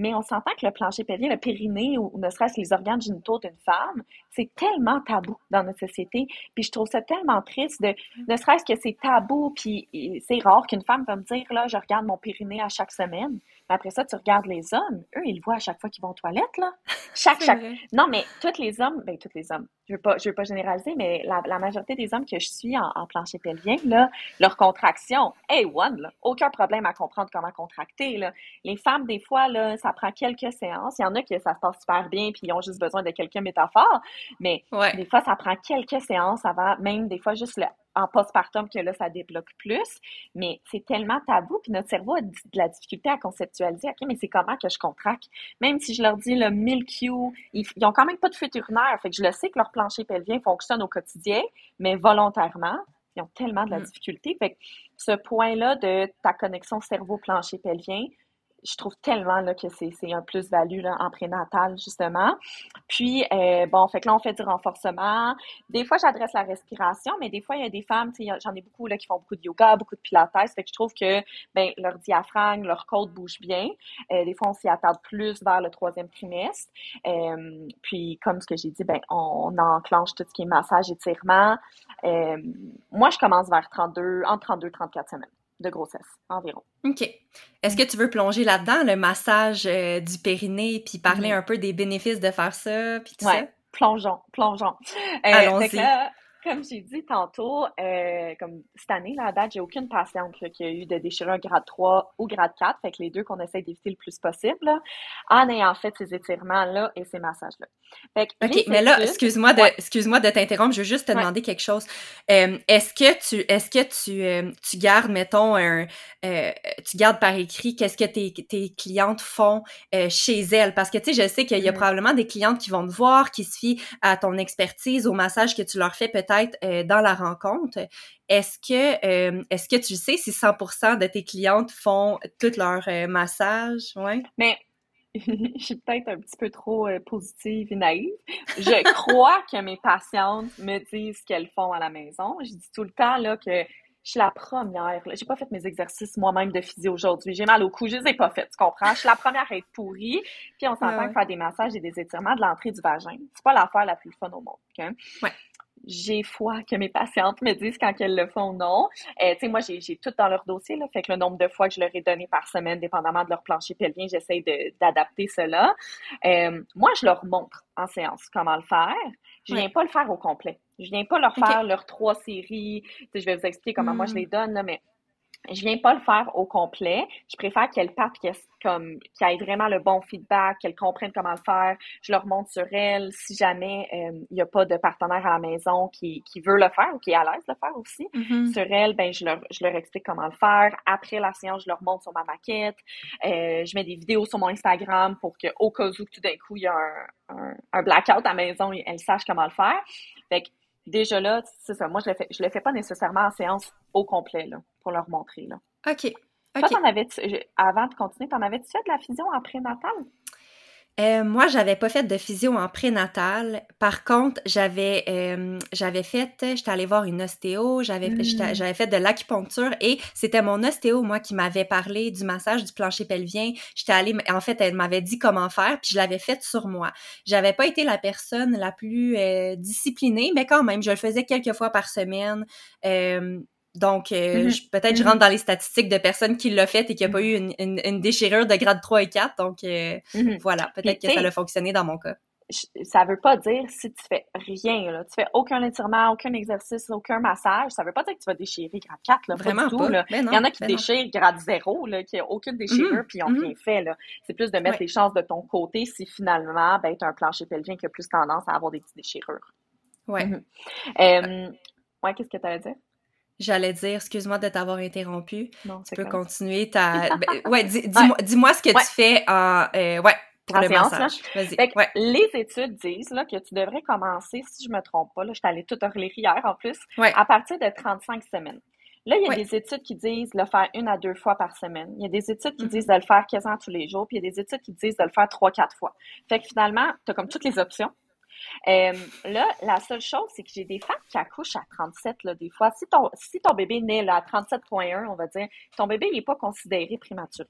mais on s'entend que le plancher pelvien, le périnée ou, ne serait-ce que les organes génitaux d'une femme, c'est tellement tabou dans notre société. Puis je trouve ça tellement triste de, ne serait-ce que c'est tabou, puis c'est rare qu'une femme va me dire, là, je regarde mon périnée à chaque semaine. Après ça, tu regardes les hommes, eux, ils le voient à chaque fois qu'ils vont aux toilettes, là. Chaque, chaque. Non, mais tous les hommes, ben, tous les hommes, je veux pas, je veux pas généraliser, mais la, la majorité des hommes que je suis en, en plancher pelvien, là, leur contraction, hey, one, là, aucun problème à comprendre comment contracter, là. Les femmes, des fois, là, ça prend quelques séances. Il y en a qui ça se passe super bien, puis ils ont juste besoin de quelques métaphores, mais des fois, ça prend quelques séances avant, même des fois, juste le en postpartum que là, ça débloque plus. Mais c'est tellement tabou, puis notre cerveau a de la difficulté à conceptualiser, OK, mais c'est comment que je contracte? Même si je leur dis le 1000 Q, ils, ils ont quand même pas de fuite urinaire. Fait que je le sais que leur plancher pelvien fonctionne au quotidien, mais volontairement, ils ont tellement de la mm. difficulté. Fait que ce point-là de ta connexion cerveau-plancher pelvien, je trouve tellement là, que c'est un plus-value en prénatal, justement. Puis, euh, bon, fait que là, on fait du renforcement. Des fois, j'adresse la respiration, mais des fois, il y a des femmes, j'en ai beaucoup là, qui font beaucoup de yoga, beaucoup de pilates. Fait que je trouve que ben, leur diaphragme, leur côte bouge bien. Euh, des fois, on s'y attarde plus vers le troisième trimestre. Euh, puis, comme ce que j'ai dit, ben, on, enclenche tout ce qui est massage, étirement. moi, je commence vers 32, entre 32 et 34 semaines de grossesse environ. OK. Est-ce que tu veux plonger là-dedans, le massage euh, du périnée, puis parler un peu des bénéfices de faire ça, puis tout ouais. ça? Plongeons, plongeons. Euh, Allons-y comme j'ai dit tantôt, euh, comme cette année, là, à date, j'ai aucune patiente qui a eu de déchirure grade 3 ou grade 4, fait que les deux qu'on essaie d'éviter le plus possible, en ayant fait ces étirements-là et ces massages-là. OK, mais là, excuse-moi de, excuse-moi de t'interrompre, je veux juste te demander quelque chose. Euh, est-ce que tu, est-ce que tu, euh, tu gardes, mettons, un, tu gardes par écrit qu'est-ce que tes, tes clientes font chez elles? Parce que, tu sais, je sais qu'il y a mm. probablement des clientes qui vont te voir, qui se fient à ton expertise, au massage que tu leur fais peut-être euh, dans la rencontre. Est-ce que, euh, est-ce que tu sais si 100% de tes clientes font tous leurs euh, massages? Ouais. Mais je suis peut-être un petit peu trop positive et naïve. Je crois que mes patientes me disent ce qu'elles font à la maison. Je dis tout le temps là que je suis la première. J'ai pas fait mes exercices moi-même de physio aujourd'hui. J'ai mal au cou, je les ai pas fait, tu comprends? Je suis la première à être pourrie. Puis on s'entend que faire des massages et des étirements de l'entrée du vagin, c'est pas l'affaire la plus fun au monde. Okay? Ouais j'ai foi que mes patientes me disent quand elles le font ou non. Euh, tu sais, moi, j'ai tout dans leur dossier, là, fait que le nombre de fois que je leur ai donné par semaine, dépendamment de leur plancher pelvien, j'essaie d'adapter cela. Euh, moi, je leur montre en séance comment le faire. Je viens pas le faire au complet. Je viens pas leur faire leurs trois séries. je vais vous expliquer comment moi je hmm. les donne, là, mais je viens pas le faire au complet. Je préfère qu'elles partent comme qu'elles aient vraiment le bon feedback, qu'elles comprennent comment le faire. Je leur montre sur elles si jamais euh, il n'y a pas de partenaire à la maison qui, qui veut le faire ou qui est à l'aise de le faire aussi. Mm-hmm. Sur elles, ben je leur, je leur explique comment le faire. Après la séance, je leur montre sur ma maquette. Euh, je mets des vidéos sur mon Instagram pour que au cas où tout d'un coup il y a un, un, blackout à la maison, elles sachent comment le faire. Fait que déjà là, c'est ça. Moi, je le fais, je le fais pas nécessairement en séance au complet, là, pour leur montrer, là. OK. Toi, t'en avais, avant de continuer, t'en avais-tu fait de la fusion en prénatal? Euh, moi, j'avais pas fait de physio en prénatal. Par contre, j'avais euh, j'avais fait, j'étais allée voir une ostéo, j'avais hmm. j'avais fait de l'acupuncture et c'était mon ostéo moi qui m'avait parlé du massage du plancher pelvien. J'étais allée, en fait, elle m'avait dit comment faire, puis je l'avais fait sur moi. J'avais pas été la personne la plus euh, disciplinée, mais quand même, je le faisais quelques fois par semaine. Donc, euh, Mhm. je- peut-être je Mhm. rentre dans les statistiques de personnes qui l'ont fait et qui n'ont pas eu une, une- une déchirure de grade 3 et 4. Donc, euh, voilà, peut-être que ça a fonctionné dans mon cas. ça veut pas dire si tu fais rien, là, tu fais aucun étirement, aucun exercice, aucun massage, ça veut pas dire que tu vas déchirer grade 4, là, pas Vraiment du tout, pas. là. Ben non, Il y en a qui ben non. déchirent grade 0, là, qui n'ont aucune déchirure, puis ils n'ont rien fait. C'est plus de mettre Ouais. les chances de ton côté si finalement, ben, tu as un plancher pelvien qui a plus tendance à avoir des petites déchirures. Mhm. Euh, ouais, qu'est-ce que tu allais dire? J'allais dire, excuse-moi de t'avoir interrompu. Non, Tu peux correct. continuer ta. ben, ouais, dis- dis-moi dis-moi ce que Ouais. tu fais en. euh, ouais, pour En le séance, massage. Vas-y. Fait que Ouais. les études disent là, que tu devrais commencer, si je me trompe pas, là, je suis allée tout relire hier en plus, à partir de 35 semaines. Là, il y a des études qui disent le faire une à deux fois par semaine. Il y a des études qui Mhm. disent de le faire quasiment tous les jours, puis il y a des études qui disent de le faire trois, quatre fois. Fait que finalement, tu as comme toutes les options. Euh, là, la seule chose, c'est que j'ai des femmes qui accouchent à 37, là, des fois. Si ton, si ton bébé naît là, à 37,1, on va dire, ton bébé n'est pas considéré prématuré.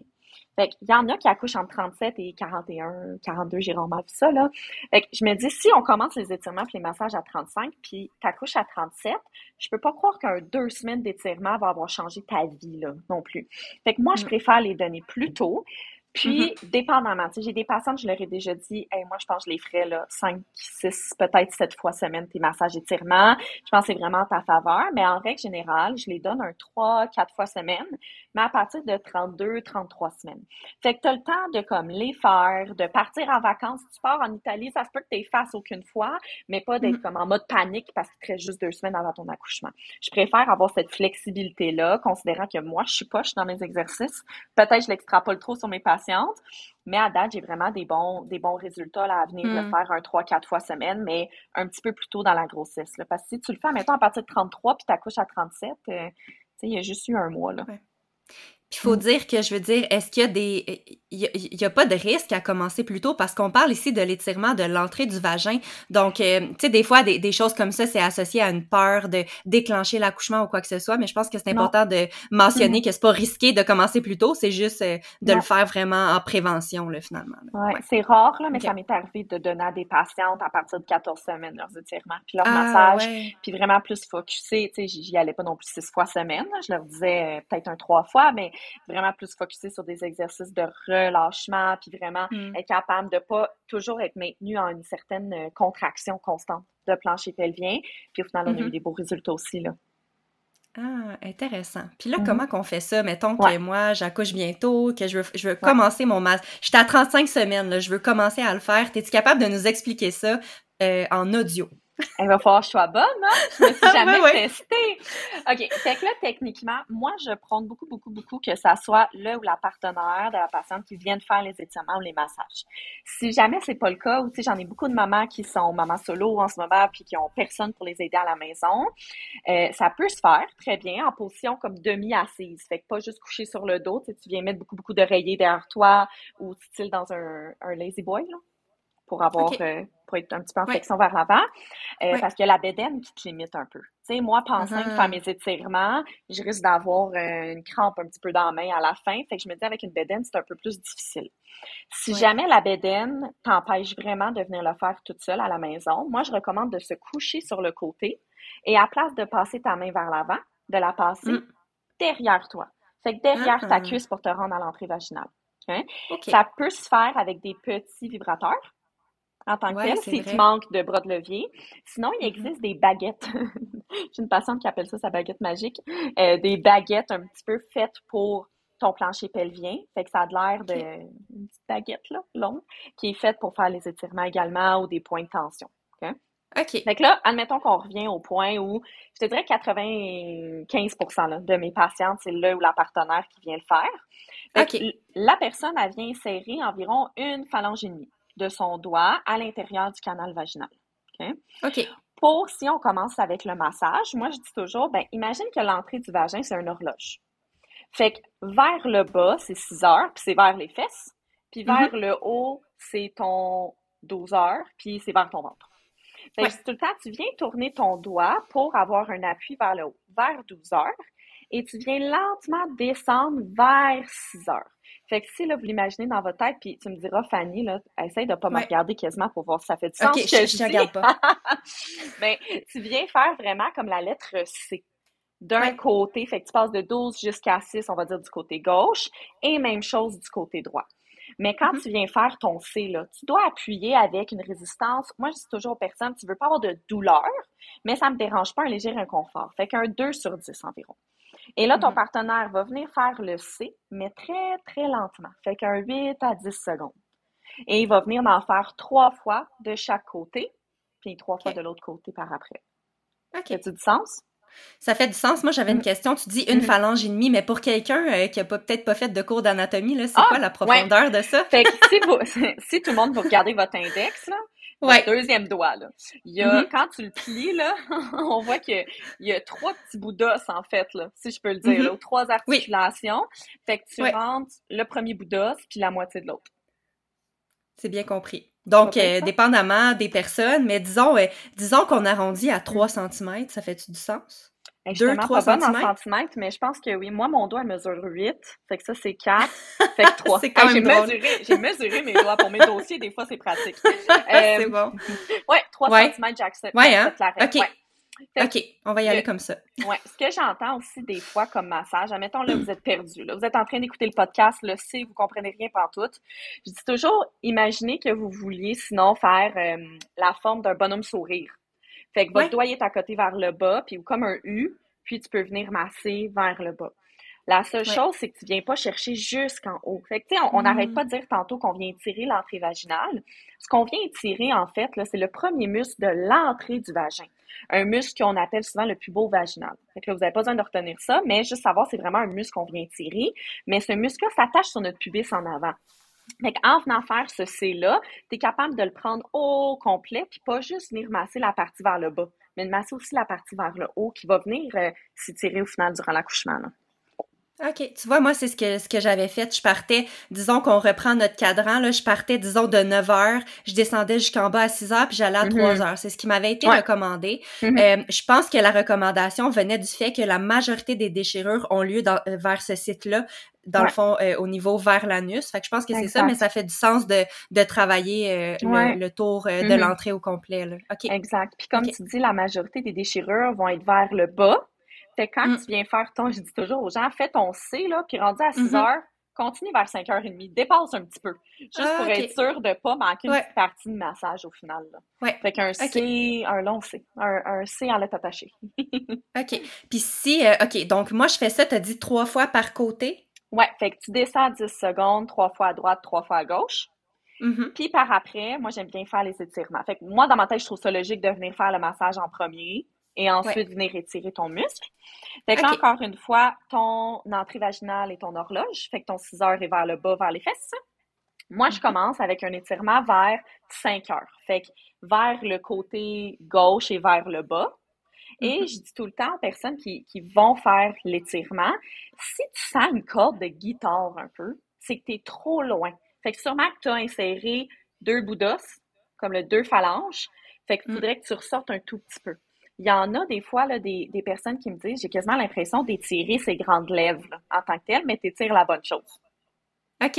Fait qu'il y en a qui accouchent entre 37 et 41, 42, j'ai rarement vu ça, là. Fait que je me dis, si on commence les étirements puis les massages à 35, puis t'accouches à 37, je peux pas croire qu'un deux semaines d'étirement va avoir changé ta vie, là, non plus. Fait que moi, je Mm. préfère les donner plus tôt. Puis, dépendamment, tu sais, j'ai des patientes, je leur ai déjà dit, hey, moi, je pense que je les ferais, là, 5, 6, peut-être 7 fois semaine, tes massages étirements. Je pense que c'est vraiment en ta faveur. Mais en règle générale, je les donne un 3, 4 fois semaine, mais à partir de 32, 33 semaines. Fait que tu as le temps de, comme, les faire, de partir en vacances. Si tu pars en Italie, ça se peut que tu les fasses aucune fois, mais pas d'être Mhm. comme en mode panique parce qu'il te reste juste deux semaines avant ton accouchement. Je préfère avoir cette flexibilité-là, considérant que moi, je suis poche dans mes exercices. Peut-être je l'extrapole trop sur mes mais à date, j'ai vraiment des bons, des bons résultats là, à venir de le Mm. faire un 3-4 fois semaine, mais un petit peu plus tôt dans la grossesse. là. Parce que si tu le fais, mettons, à partir de 33 puis tu accouches à 37, euh, tu sais, il y a juste eu un mois. Là. Il faut Mm. dire que, je veux dire, est-ce qu'il y a des... Il y a, pas de risque à commencer plus tôt? Parce qu'on parle ici de l'étirement de l'entrée du vagin. Donc, euh, tu sais, des fois, des, des choses comme ça, c'est associé à une peur de déclencher l'accouchement ou quoi que ce soit, mais je pense que c'est Non. important de mentionner que c'est pas risqué de commencer plus tôt, c'est juste euh, de Non. le faire vraiment en prévention, là, finalement. là. Ouais, C'est rare, là, mais ça m'est arrivé de donner à des patientes à partir de 14 semaines leurs étirements, puis leur Ah, massage, ouais. puis vraiment plus focusé. Tu sais, j'y j'y allais pas non plus six fois semaine. là. Je leur disais euh, peut-être un trois fois, mais vraiment plus focusé sur des exercices de relâchement, puis vraiment Mm. être capable de pas toujours être maintenu en une certaine euh, contraction constante de plancher pelvien. Puis au final, on a eu Mhm. des beaux résultats aussi, là. Ah, intéressant. Puis là, Mhm. comment qu'on fait ça? Mettons que Ouais. moi, j'accouche bientôt, que je veux, je veux commencer mon massage. J'étais à 35 semaines, là, je veux commencer à le faire. T'es-tu capable de nous expliquer ça euh, en audio? Il va falloir que je sois bonne, hein? Je me suis jamais Ouais, testée. OK. Fait que là, techniquement, moi, je prône beaucoup, beaucoup, beaucoup que ça soit le ou la partenaire de la patiente qui vienne faire les étirements ou les massages. Si jamais c'est pas le cas, ou tu sais, j'en ai beaucoup de mamans qui sont mamans solo en ce moment puis qui ont personne pour les aider à la maison, euh, ça peut se faire très bien en position comme demi-assise. Fait que pas juste coucher sur le dos, tu viens mettre beaucoup, beaucoup d'oreillers derrière toi ou style dans un, un lazy boy, là, pour avoir, euh, pour être un petit peu en flexion vers l'avant. Euh. Parce que la bédaine qui te limite un peu. Tu sais, moi, pensant Uh-huh. faire mes étirements, je risque d'avoir euh, une crampe un petit peu dans la main à la fin. Fait que je me dis, avec une bédaine, c'est un peu plus difficile. Si jamais la bédaine t'empêche vraiment de venir le faire toute seule à la maison, moi, je recommande de se coucher sur le côté et à place de passer ta main vers l'avant, de la passer Mm. derrière toi. Fait que derrière ta Ah. cuisse pour te rendre à l'entrée vaginale. OK. Ça peut se faire avec des petits vibrateurs en tant que Ouais, tel, si tu manques de bras de levier. Sinon, il Mhm. existe des baguettes. J'ai une patiente qui appelle ça sa baguette magique. Euh, des baguettes un petit peu faites pour ton plancher pelvien. Fait que ça a de l'air de une petite baguette là, longue, qui est faite pour faire les étirements également ou des points de tension. OK? Fait que là, admettons qu'on revient au point où je te dirais 95% là, de mes patientes, c'est le ou la partenaire qui vient le faire. Fait que OK. la personne, elle vient insérer environ une phalange et demie de son doigt à l'intérieur du canal vaginal. OK? Pour, si on commence avec le massage, moi, je dis toujours, ben, imagine que l'entrée du vagin, c'est une horloge. Fait que vers le bas, c'est 6 heures, puis c'est vers les fesses. Puis vers le haut, c'est ton 12 heures, puis c'est vers ton ventre. Fait que Ouais. je dis tout le temps, tu viens tourner ton doigt pour avoir un appui vers le haut, vers 12 heures, et tu viens lentement descendre vers 6 heures. Fait que si là, vous l'imaginez dans votre tête, puis tu me diras, Fanny, là, essaye de pas me regarder quasiment pour voir si ça fait du sens. OK, que je, je te regarde pas. Ben, tu viens faire vraiment comme la lettre C. d'un côté, fait que tu passes de 12 jusqu'à 6, on va dire, du côté gauche, et même chose du côté droit. Mais quand mm-hmm. tu viens faire ton C, là, tu dois appuyer avec une résistance. Moi, je dis toujours aux personnes, tu veux pas avoir de douleur, mais ça me dérange pas un léger inconfort. Fait qu'un 2 sur 10 environ. Et là, ton mm-hmm. partenaire va venir faire le C, mais très, très lentement. Fait qu'un 8 à 10 secondes. Et il va venir en faire trois fois de chaque côté, puis trois fois de l'autre côté par après. OK. Ça a du sens? Ça fait du sens. Moi, j'avais une mm. question. Tu dis une mm. phalange et demie, mais pour quelqu'un euh, qui a peut-être pas fait de cours d'anatomie, c'est ah, quoi la profondeur de ça? Fait que si, tout le monde, vous regardez votre index, là, votre deuxième doigt, là, il y a, mm-hmm. quand tu le plies, là, on voit qu'il y a trois petits bouts d'os, en fait, là, si je peux le dire, mm-hmm. trois articulations. Fait que tu rentres le premier bout d'os, puis la moitié de l'autre. C'est bien compris. Donc, euh, dépendamment des personnes, mais disons, euh, disons qu'on arrondit à 3 cm, ça fait-tu du sens? 2, 3 cm? en centimètres, mais je pense que oui. Moi, mon doigt mesure 8, fait que ça, c'est 4, fait que 3. c'est quand même j'ai, mesuré, mesuré mes doigts pour mes dossiers, des fois, c'est pratique. c'est euh, bon. Ouais, 3 ouais. cm, j'accepte. Ouais, hein? OK. OK, on va y aller comme ça. Oui, ce que j'entends aussi des fois comme massage, admettons là, vous êtes perdu, là, vous êtes en train d'écouter le podcast, le si vous comprenez rien tout. Je dis toujours, imaginez que vous vouliez sinon faire euh, la forme d'un bonhomme sourire. Fait que votre doigt est à côté vers le bas, puis comme un U, puis tu peux venir masser vers le bas. La seule chose, c'est que tu viens pas chercher jusqu'en haut. Fait que, tu sais, on n'arrête mm. pas de dire tantôt qu'on vient tirer l'entrée vaginale. Ce qu'on vient tirer, en fait, là, c'est le premier muscle de l'entrée du vagin. Un muscle qu'on appelle souvent le pubot vaginal. Fait que là, vous n'avez pas besoin de retenir ça, mais juste savoir, c'est vraiment un muscle qu'on vient tirer. Mais ce muscle-là s'attache sur notre pubis en avant. Fait en venant faire ce C-là, tu es capable de le prendre au complet, puis pas juste venir masser la partie vers le bas, mais de masser aussi la partie vers le haut qui va venir euh, s'étirer au final durant l'accouchement. OK. Tu vois, moi, c'est ce que, ce que j'avais fait. Je partais, disons qu'on reprend notre cadran, là, je partais, disons, de 9 h, je descendais jusqu'en bas à 6 h, puis j'allais à 3 mm-hmm. heures. C'est ce qui m'avait été recommandé. Mm-hmm. euh, je pense que la recommandation venait du fait que la majorité des déchirures ont lieu dans, euh, vers ce site-là, dans le fond, euh, au niveau vers l'anus. Fait que je pense que c'est ça, mais ça fait du sens de, de travailler euh, le, tour de mm-hmm. l'entrée au complet. Là. OK. Exact. Puis comme tu dis, la majorité des déchirures vont être vers le bas. Fait quand mm. tu viens faire ton, je dis toujours aux gens, fais ton C, là, puis rendu à 6 mm-hmm. heures, continue vers 5h30, dépasse un petit peu. Juste pour ah, être sûr de ne pas manquer une petite partie de massage au final. Là. Ouais. Fait qu'un C, un long C. Un, un C en lettre attachée. OK. Puis si, euh, OK, donc moi je fais ça, tu as dit trois fois par côté? Ouais, fait que tu descends à 10 secondes, trois fois à droite, trois fois à gauche. Mm-hmm. Puis par après, moi j'aime bien faire les étirements. Fait que moi, dans ma tête, je trouve ça logique de venir faire le massage en premier et ensuite venir étirer ton muscle. Fait que là, encore une fois, ton entrée vaginale et ton horloge. Fait que ton 6 heures est vers le bas, vers les fesses. Moi, je mhm. commence avec un étirement vers 5 heures. Fait que vers le côté gauche et vers le bas. Et mhm. je dis tout le temps aux personnes qui, qui vont faire l'étirement, si tu sens une corde de guitare un peu, c'est que tu es trop loin. Fait que sûrement que tu as inséré deux bouts d'os, comme le deux phalanges. Fait qu'il mm. faudrait que tu ressortes un tout petit peu il y en a des fois là, des, des personnes qui me disent j'ai quasiment l'impression d'étirer ses grandes lèvres en tant que telles, mais tu étires la bonne chose. OK.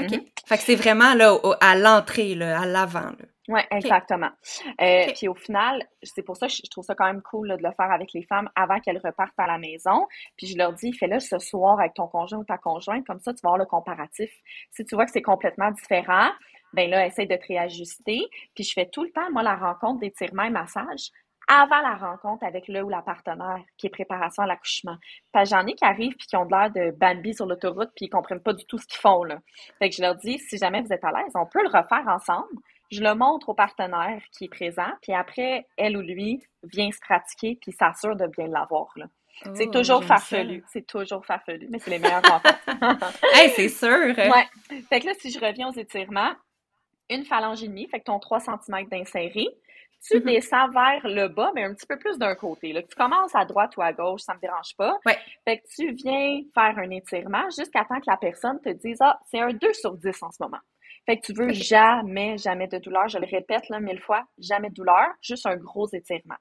OK. Mhm. Fait que c'est vraiment là à l'entrée, à l'avant. Oui, exactement. Euh, puis au final, c'est pour ça que je trouve ça quand même cool de le faire avec les femmes avant qu'elles repartent à la maison. Puis je leur dis, fais-le ce soir avec ton conjoint ou ta conjointe, comme ça tu vas avoir le comparatif. Si tu vois que c'est complètement différent, ben là, essaye de te réajuster. Puis je fais tout le temps, moi, la rencontre d'étirement et massage avant la rencontre avec le ou la partenaire qui est préparation à l'accouchement. Parce j'en ai qui arrivent puis qui ont de l'air de Bambi sur l'autoroute puis ils comprennent pas du tout ce qu'ils font là. Fait que je leur dis si jamais vous êtes à l'aise, on peut le refaire ensemble. Je le montre au partenaire qui est présent puis après elle ou lui vient se pratiquer puis s'assure de bien l'avoir là. c'est oh, toujours farfelu, c'est toujours farfelu, mais c'est les meilleurs rencontres. hey, c'est sûr. Ouais. Fait que là si je reviens aux étirements, une phalange et demie, fait que ton 3 cm d'inséré, tu mm-hmm. descends vers le bas, mais un petit peu plus d'un côté. Là. Tu commences à droite ou à gauche, ça me dérange pas. Ouais. Fait que tu viens faire un étirement jusqu'à temps que la personne te dise Ah, c'est un 2 sur 10 en ce moment. Fait que tu veux jamais, jamais de douleur. Je le répète là mille fois, jamais de douleur, juste un gros étirement.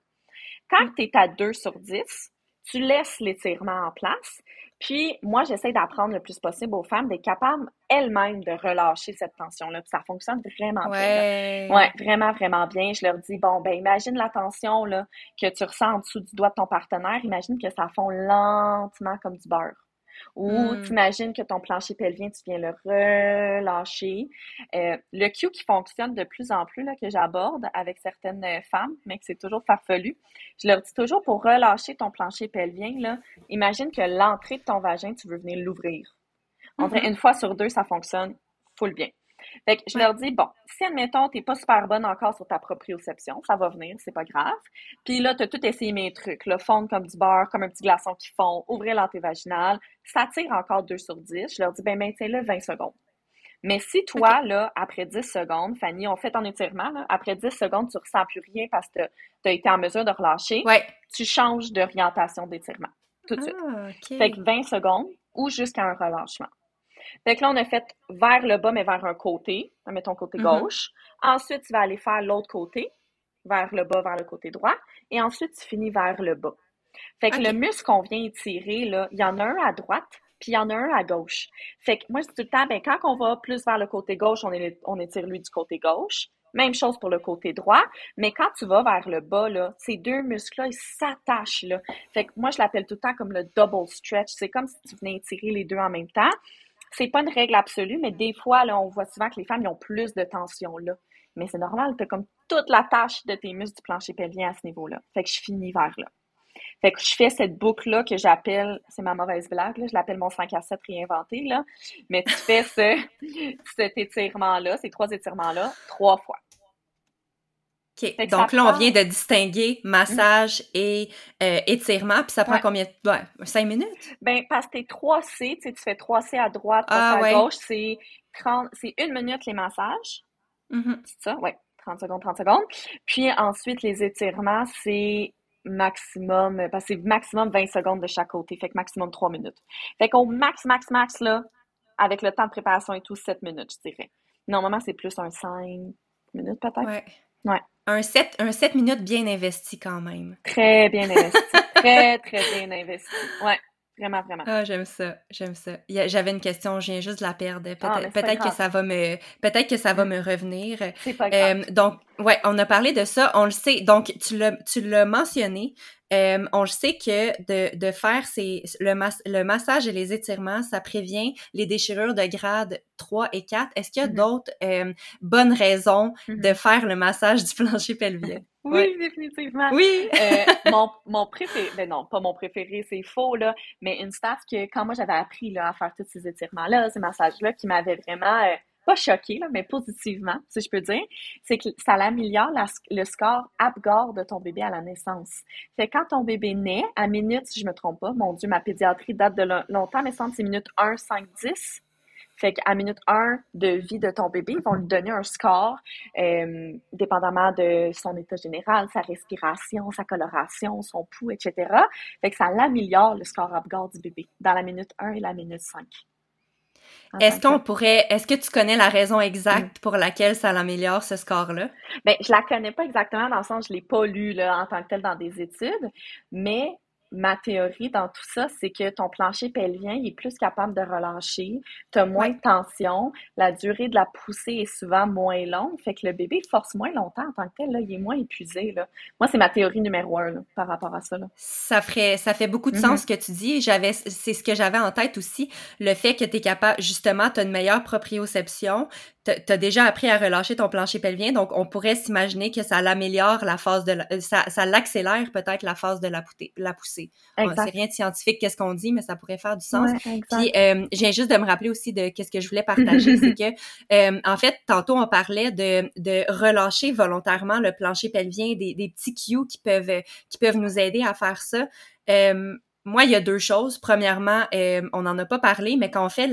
Quand mm. tu es à 2 sur 10, tu laisses l'étirement en place. Puis, moi, j'essaie d'apprendre le plus possible aux femmes d'être capables elles-mêmes de relâcher cette tension-là. Puis ça fonctionne vraiment bien. Ouais, vraiment, vraiment bien. Je leur dis, bon, ben, imagine la tension là, que tu ressens en dessous du doigt de ton partenaire. Imagine que ça fond lentement comme du beurre. Ou mmh. t'imagines que ton plancher pelvien, tu viens le relâcher. Euh, le cue qui fonctionne de plus en plus, là, que j'aborde avec certaines femmes, mais que c'est toujours farfelu, je leur dis toujours pour relâcher ton plancher pelvien, là, imagine que l'entrée de ton vagin, tu veux venir l'ouvrir. En vrai, mmh une fois sur deux, ça fonctionne full bien. Fait que je leur dis, bon, si admettons, t'es pas super bonne encore sur ta proprioception, ça va venir, c'est pas grave. Puis là, t'as tout essayé mes trucs, le fondre comme du beurre, comme un petit glaçon qui fond, ouvrir l'antévaginal, ça tire encore 2 sur 10. Je leur dis, ben maintiens-le 20 secondes. Mais si toi, là, après 10 secondes, Fanny, on fait ton étirement, là, après 10 secondes, tu ressens plus rien parce que tu as été en mesure de relâcher, tu changes d'orientation d'étirement tout de suite. Ah, fait que 20 secondes ou jusqu'à un relâchement. Fait que là, on a fait vers le bas, mais vers un côté. Mettons côté mm-hmm. gauche. Ensuite, tu vas aller faire l'autre côté, vers le bas, vers le côté droit. Et ensuite, tu finis vers le bas. Fait que le muscle qu'on vient étirer, là, il y en a un à droite, puis il y en a un à gauche. Fait que moi, je dis tout le temps, ben, quand on va plus vers le côté gauche, on, on étire lui du côté gauche. Même chose pour le côté droit. Mais quand tu vas vers le bas, là, ces deux muscles-là, ils s'attachent, là. Fait que moi, je l'appelle tout le temps comme le double stretch. C'est comme si tu venais étirer les deux en même temps. C'est pas une règle absolue, mais des fois, là, on voit souvent que les femmes ont plus de tension là. Mais c'est normal, tu comme toute la tâche de tes muscles du plancher pelvien à ce niveau-là. Fait que je finis vers là. Fait que je fais cette boucle-là que j'appelle, c'est ma mauvaise blague, là, je l'appelle mon 5 à 7 réinventé, là. Mais tu fais ce, cet étirement-là, ces trois étirements-là, trois fois. OK. Donc là, on vient de distinguer massage et euh, étirement, puis ça prend combien de ouais, cinq minutes? Ben, parce que tes 3 C, tu, sais, tu fais 3 C à droite, 3 ah, à gauche, c'est 30, c'est une minute les massages. Mm-hmm. C'est ça? Oui. 30 secondes, 30 secondes. Puis ensuite, les étirements, c'est maximum, parce que c'est maximum 20 secondes de chaque côté, fait que maximum 3 minutes. Fait qu'au max, max, max, là, avec le temps de préparation et tout, 7 minutes, je dirais. Normalement, c'est plus un 5 minutes peut-être. Ouais. Un 7, un 7 minutes bien investi quand même. Très bien investi. très, très bien investi. Ouais. Vraiment, vraiment. Ah, j'aime ça, j'aime ça. J'avais une question, je viens juste de la perdre. Ah, peut-être que ça va me, peut-être que ça va me revenir. C'est pas grave. Euh, donc, ouais, on a parlé de ça, on le sait. Donc, tu l'as, tu l'as mentionné. Euh, on sait que de, de faire ces, le, le massage et les étirements, ça prévient les déchirures de grade 3 et 4. Est-ce qu'il y a mm-hmm. d'autres euh, bonnes raisons de mm-hmm. faire le massage du plancher pelvien? Oui, définitivement. Oui. euh, mon, mon préféré, ben non, pas mon préféré, c'est faux, là, mais une staff que quand moi j'avais appris là, à faire tous ces étirements-là, ces massages-là, qui m'avaient vraiment euh, pas choqué, là, mais positivement, si je peux dire, c'est que ça améliore le score APGAR de ton bébé à la naissance. Fait quand ton bébé naît, à minute, si je me trompe pas, mon Dieu, ma pédiatrie date de longtemps, mais c'est minute 1, 5, 10. Fait qu'à minute 1 de vie de ton bébé, ils vont lui donner un score, euh, dépendamment de son état général, sa respiration, sa coloration, son pouls, etc. Fait que ça l'améliore le score Apgar du bébé dans la minute 1 et la minute 5. Est-ce qu'on pourrait, est-ce que tu connais la raison exacte mm. pour laquelle ça l'améliore ce score-là? Bien, je la connais pas exactement dans le sens, je l'ai pas lu là, en tant que tel dans des études, mais ma théorie dans tout ça, c'est que ton plancher pelvien il est plus capable de relâcher, tu as moins de tension, la durée de la poussée est souvent moins longue, fait que le bébé force moins longtemps en tant que tel, là, il est moins épuisé. Là. Moi, c'est ma théorie numéro un par rapport à ça. Là. Ça, ferait, ça fait beaucoup de sens mm-hmm. ce que tu dis. J'avais, c'est ce que j'avais en tête aussi, le fait que tu es capable, justement, tu as une meilleure proprioception, tu as déjà appris à relâcher ton plancher pelvien, donc on pourrait s'imaginer que ça l'améliore la phase de la, ça, ça l'accélère peut-être la phase de la. La poussée. C'est rien de scientifique qu'est-ce qu'on dit, mais ça pourrait faire du sens. Puis euh, j'ai juste de me rappeler aussi de qu'est-ce que je voulais partager, c'est que euh, en fait tantôt on parlait de, de relâcher volontairement le plancher pelvien, des, des petits cues qui peuvent qui peuvent nous aider à faire ça. Euh, moi, il y a deux choses. Premièrement, euh, on n'en a pas parlé, mais quand on fait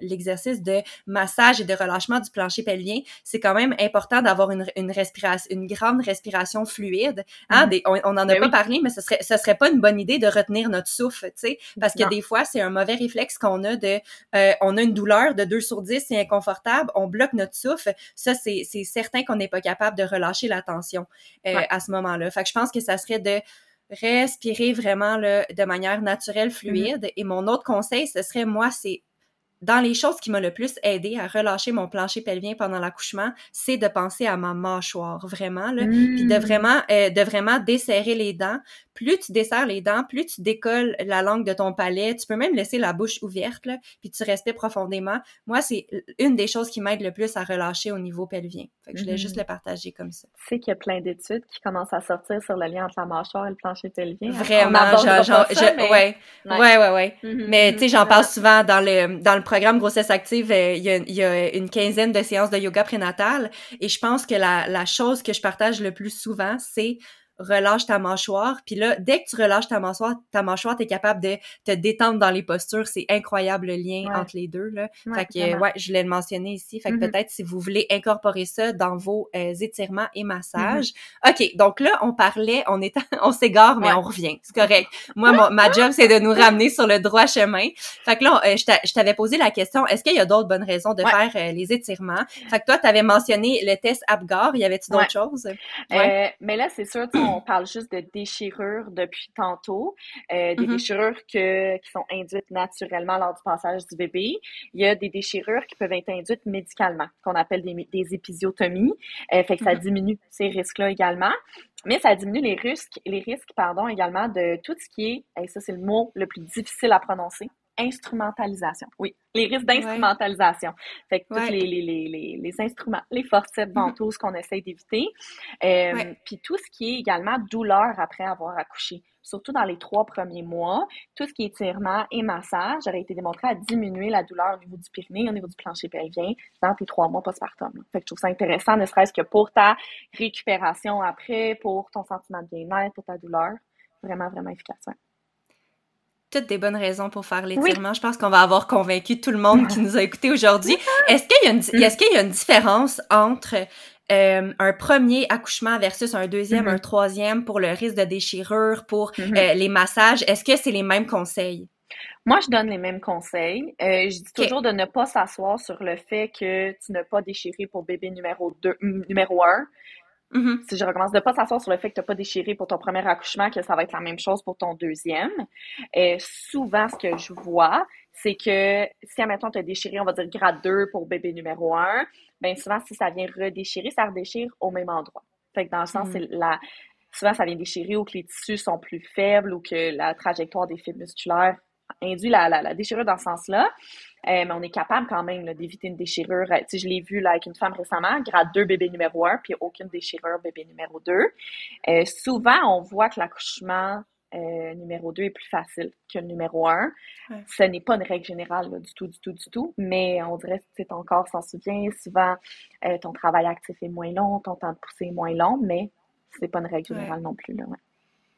l'exercice de massage et de relâchement du plancher pelvien, c'est quand même important d'avoir une, une respiration, une grande respiration fluide. Hein? Mm-hmm. on n'en a ben pas parlé, mais ce serait, ce serait pas une bonne idée de retenir notre souffle, tu sais, parce que des fois, c'est un mauvais réflexe qu'on a de, euh, on a une douleur de 2 sur 10, c'est inconfortable, on bloque notre souffle. Ça, c'est certain qu'on n'est pas capable de relâcher la tension euh, à ce moment-là. Fait que je pense que ça serait de respirer vraiment là, de manière naturelle, mm-hmm. fluide. Et mon autre conseil, ce serait, moi, c'est dans les choses qui m'ont le plus aidé à relâcher mon plancher pelvien pendant l'accouchement, c'est de penser à ma mâchoire, vraiment, là, puis de mmh. vraiment, euh, de vraiment desserrer les dents. Plus tu desserres les dents, plus tu décolles la langue de ton palais. Tu peux même laisser la bouche ouverte, là, puis tu respires profondément. Moi, c'est une des choses qui m'aide le plus à relâcher au niveau pelvien. Fait que je voulais juste mmh. le partager comme ça. Tu sais qu'il y a plein d'études qui commencent à sortir sur le lien entre la mâchoire et le plancher pelvien. Vraiment, genre, genre, mais... ouais, ouais, ouais, ouais. Mmh, mais tu sais, j'en parle souvent dans le dans le programme grossesse active, euh, il y, a, une quinzaine de séances de yoga prénatal et je pense que la, la chose que je partage le plus souvent, c'est relâche ta mâchoire. Puis là, dès que tu relâches ta mâchoire, ta mâchoire, t'es capable de te détendre dans les postures. C'est incroyable le lien entre les deux. Là. fait que, ouais, je l'ai mentionné ici. Fait que mm-hmm. peut-être si vous voulez incorporer ça dans vos euh, étirements et massages. Mm-hmm. OK, donc là, on parlait, on est, on s'égare, mais on revient. C'est correct. Moi, ma job, c'est de nous ramener sur le droit chemin. Fait que là, euh, je t'avais posé la question, est-ce qu'il y a d'autres bonnes raisons de faire euh, les étirements? Fait que toi, tu avais mentionné le test Apgar. Y avait-tu d'autres choses? mais là, c'est sûr, on parle juste de déchirures depuis tantôt, euh, des mm-hmm. déchirures que, qui sont induites naturellement lors du passage du bébé. Il y a des déchirures qui peuvent être induites médicalement, qu'on appelle des, des épisiotomies. Euh, fait que ça mm-hmm. diminue ces risques-là également. Mais ça diminue les risques, les risques pardon, également de tout ce qui est, et ça c'est le mot le plus difficile à prononcer, instrumentalisation. Oui, les risques d'instrumentalisation. Fait que tous les, les, les, les, instruments, les forceps, mm-hmm. ventouses qu'on essaye d'éviter. Euh, Puis tout ce qui est également douleur après avoir accouché. Surtout dans les trois premiers mois, tout ce qui est étirement et massage aurait été démontré à diminuer la douleur au niveau du pyrénée, au niveau du plancher pelvien dans tes trois mois postpartum. Fait que je trouve ça intéressant, ne serait-ce que pour ta récupération après, pour ton sentiment de bien-être, pour ta douleur. Vraiment, vraiment efficace. Toutes des bonnes raisons pour faire l'étirement. Je pense qu'on va avoir convaincu tout le monde qui nous a écoutés aujourd'hui. Est-ce qu'il y, a une, mm. est-ce qu'il y a une différence entre euh, un premier accouchement versus un deuxième, un mm-hmm. troisième pour le risque de déchirure, pour mm-hmm. euh, les massages? Est-ce que c'est les mêmes conseils? Moi, je donne les mêmes conseils. Euh, je dis toujours de ne pas s'asseoir sur le fait que tu n'as pas déchiré pour bébé numéro 2, numéro 1. Mm-hmm. Si je recommence de pas s'asseoir sur le fait que tu n'as pas déchiré pour ton premier accouchement, que ça va être la même chose pour ton deuxième. Et souvent, ce que je vois, c'est que si, admettons, tu as déchiré, on va dire grade 2 pour bébé numéro 1, bien souvent, si ça vient redéchirer, ça redéchire au même endroit. Fait que dans le sens, mm. c'est la, souvent, ça vient déchirer ou que les tissus sont plus faibles ou que la trajectoire des fibres musculaires induit la, la, la déchirure dans ce sens-là. Euh, mais on est capable quand même d'éviter une déchirure. Euh, tu sais, je l'ai vu là, avec une femme récemment, grade 2 bébé numéro 1, puis aucune déchirure bébé numéro 2. Euh, souvent, on voit que l'accouchement euh, numéro 2 est plus facile que le numéro 1. Ce n'est pas une règle générale là, du tout, du tout, du tout, mais on dirait que ton corps s'en souvient. Souvent, ton travail actif est moins long, ton temps de poussée est moins long, mais c'est pas une règle générale non plus. Là, ouais.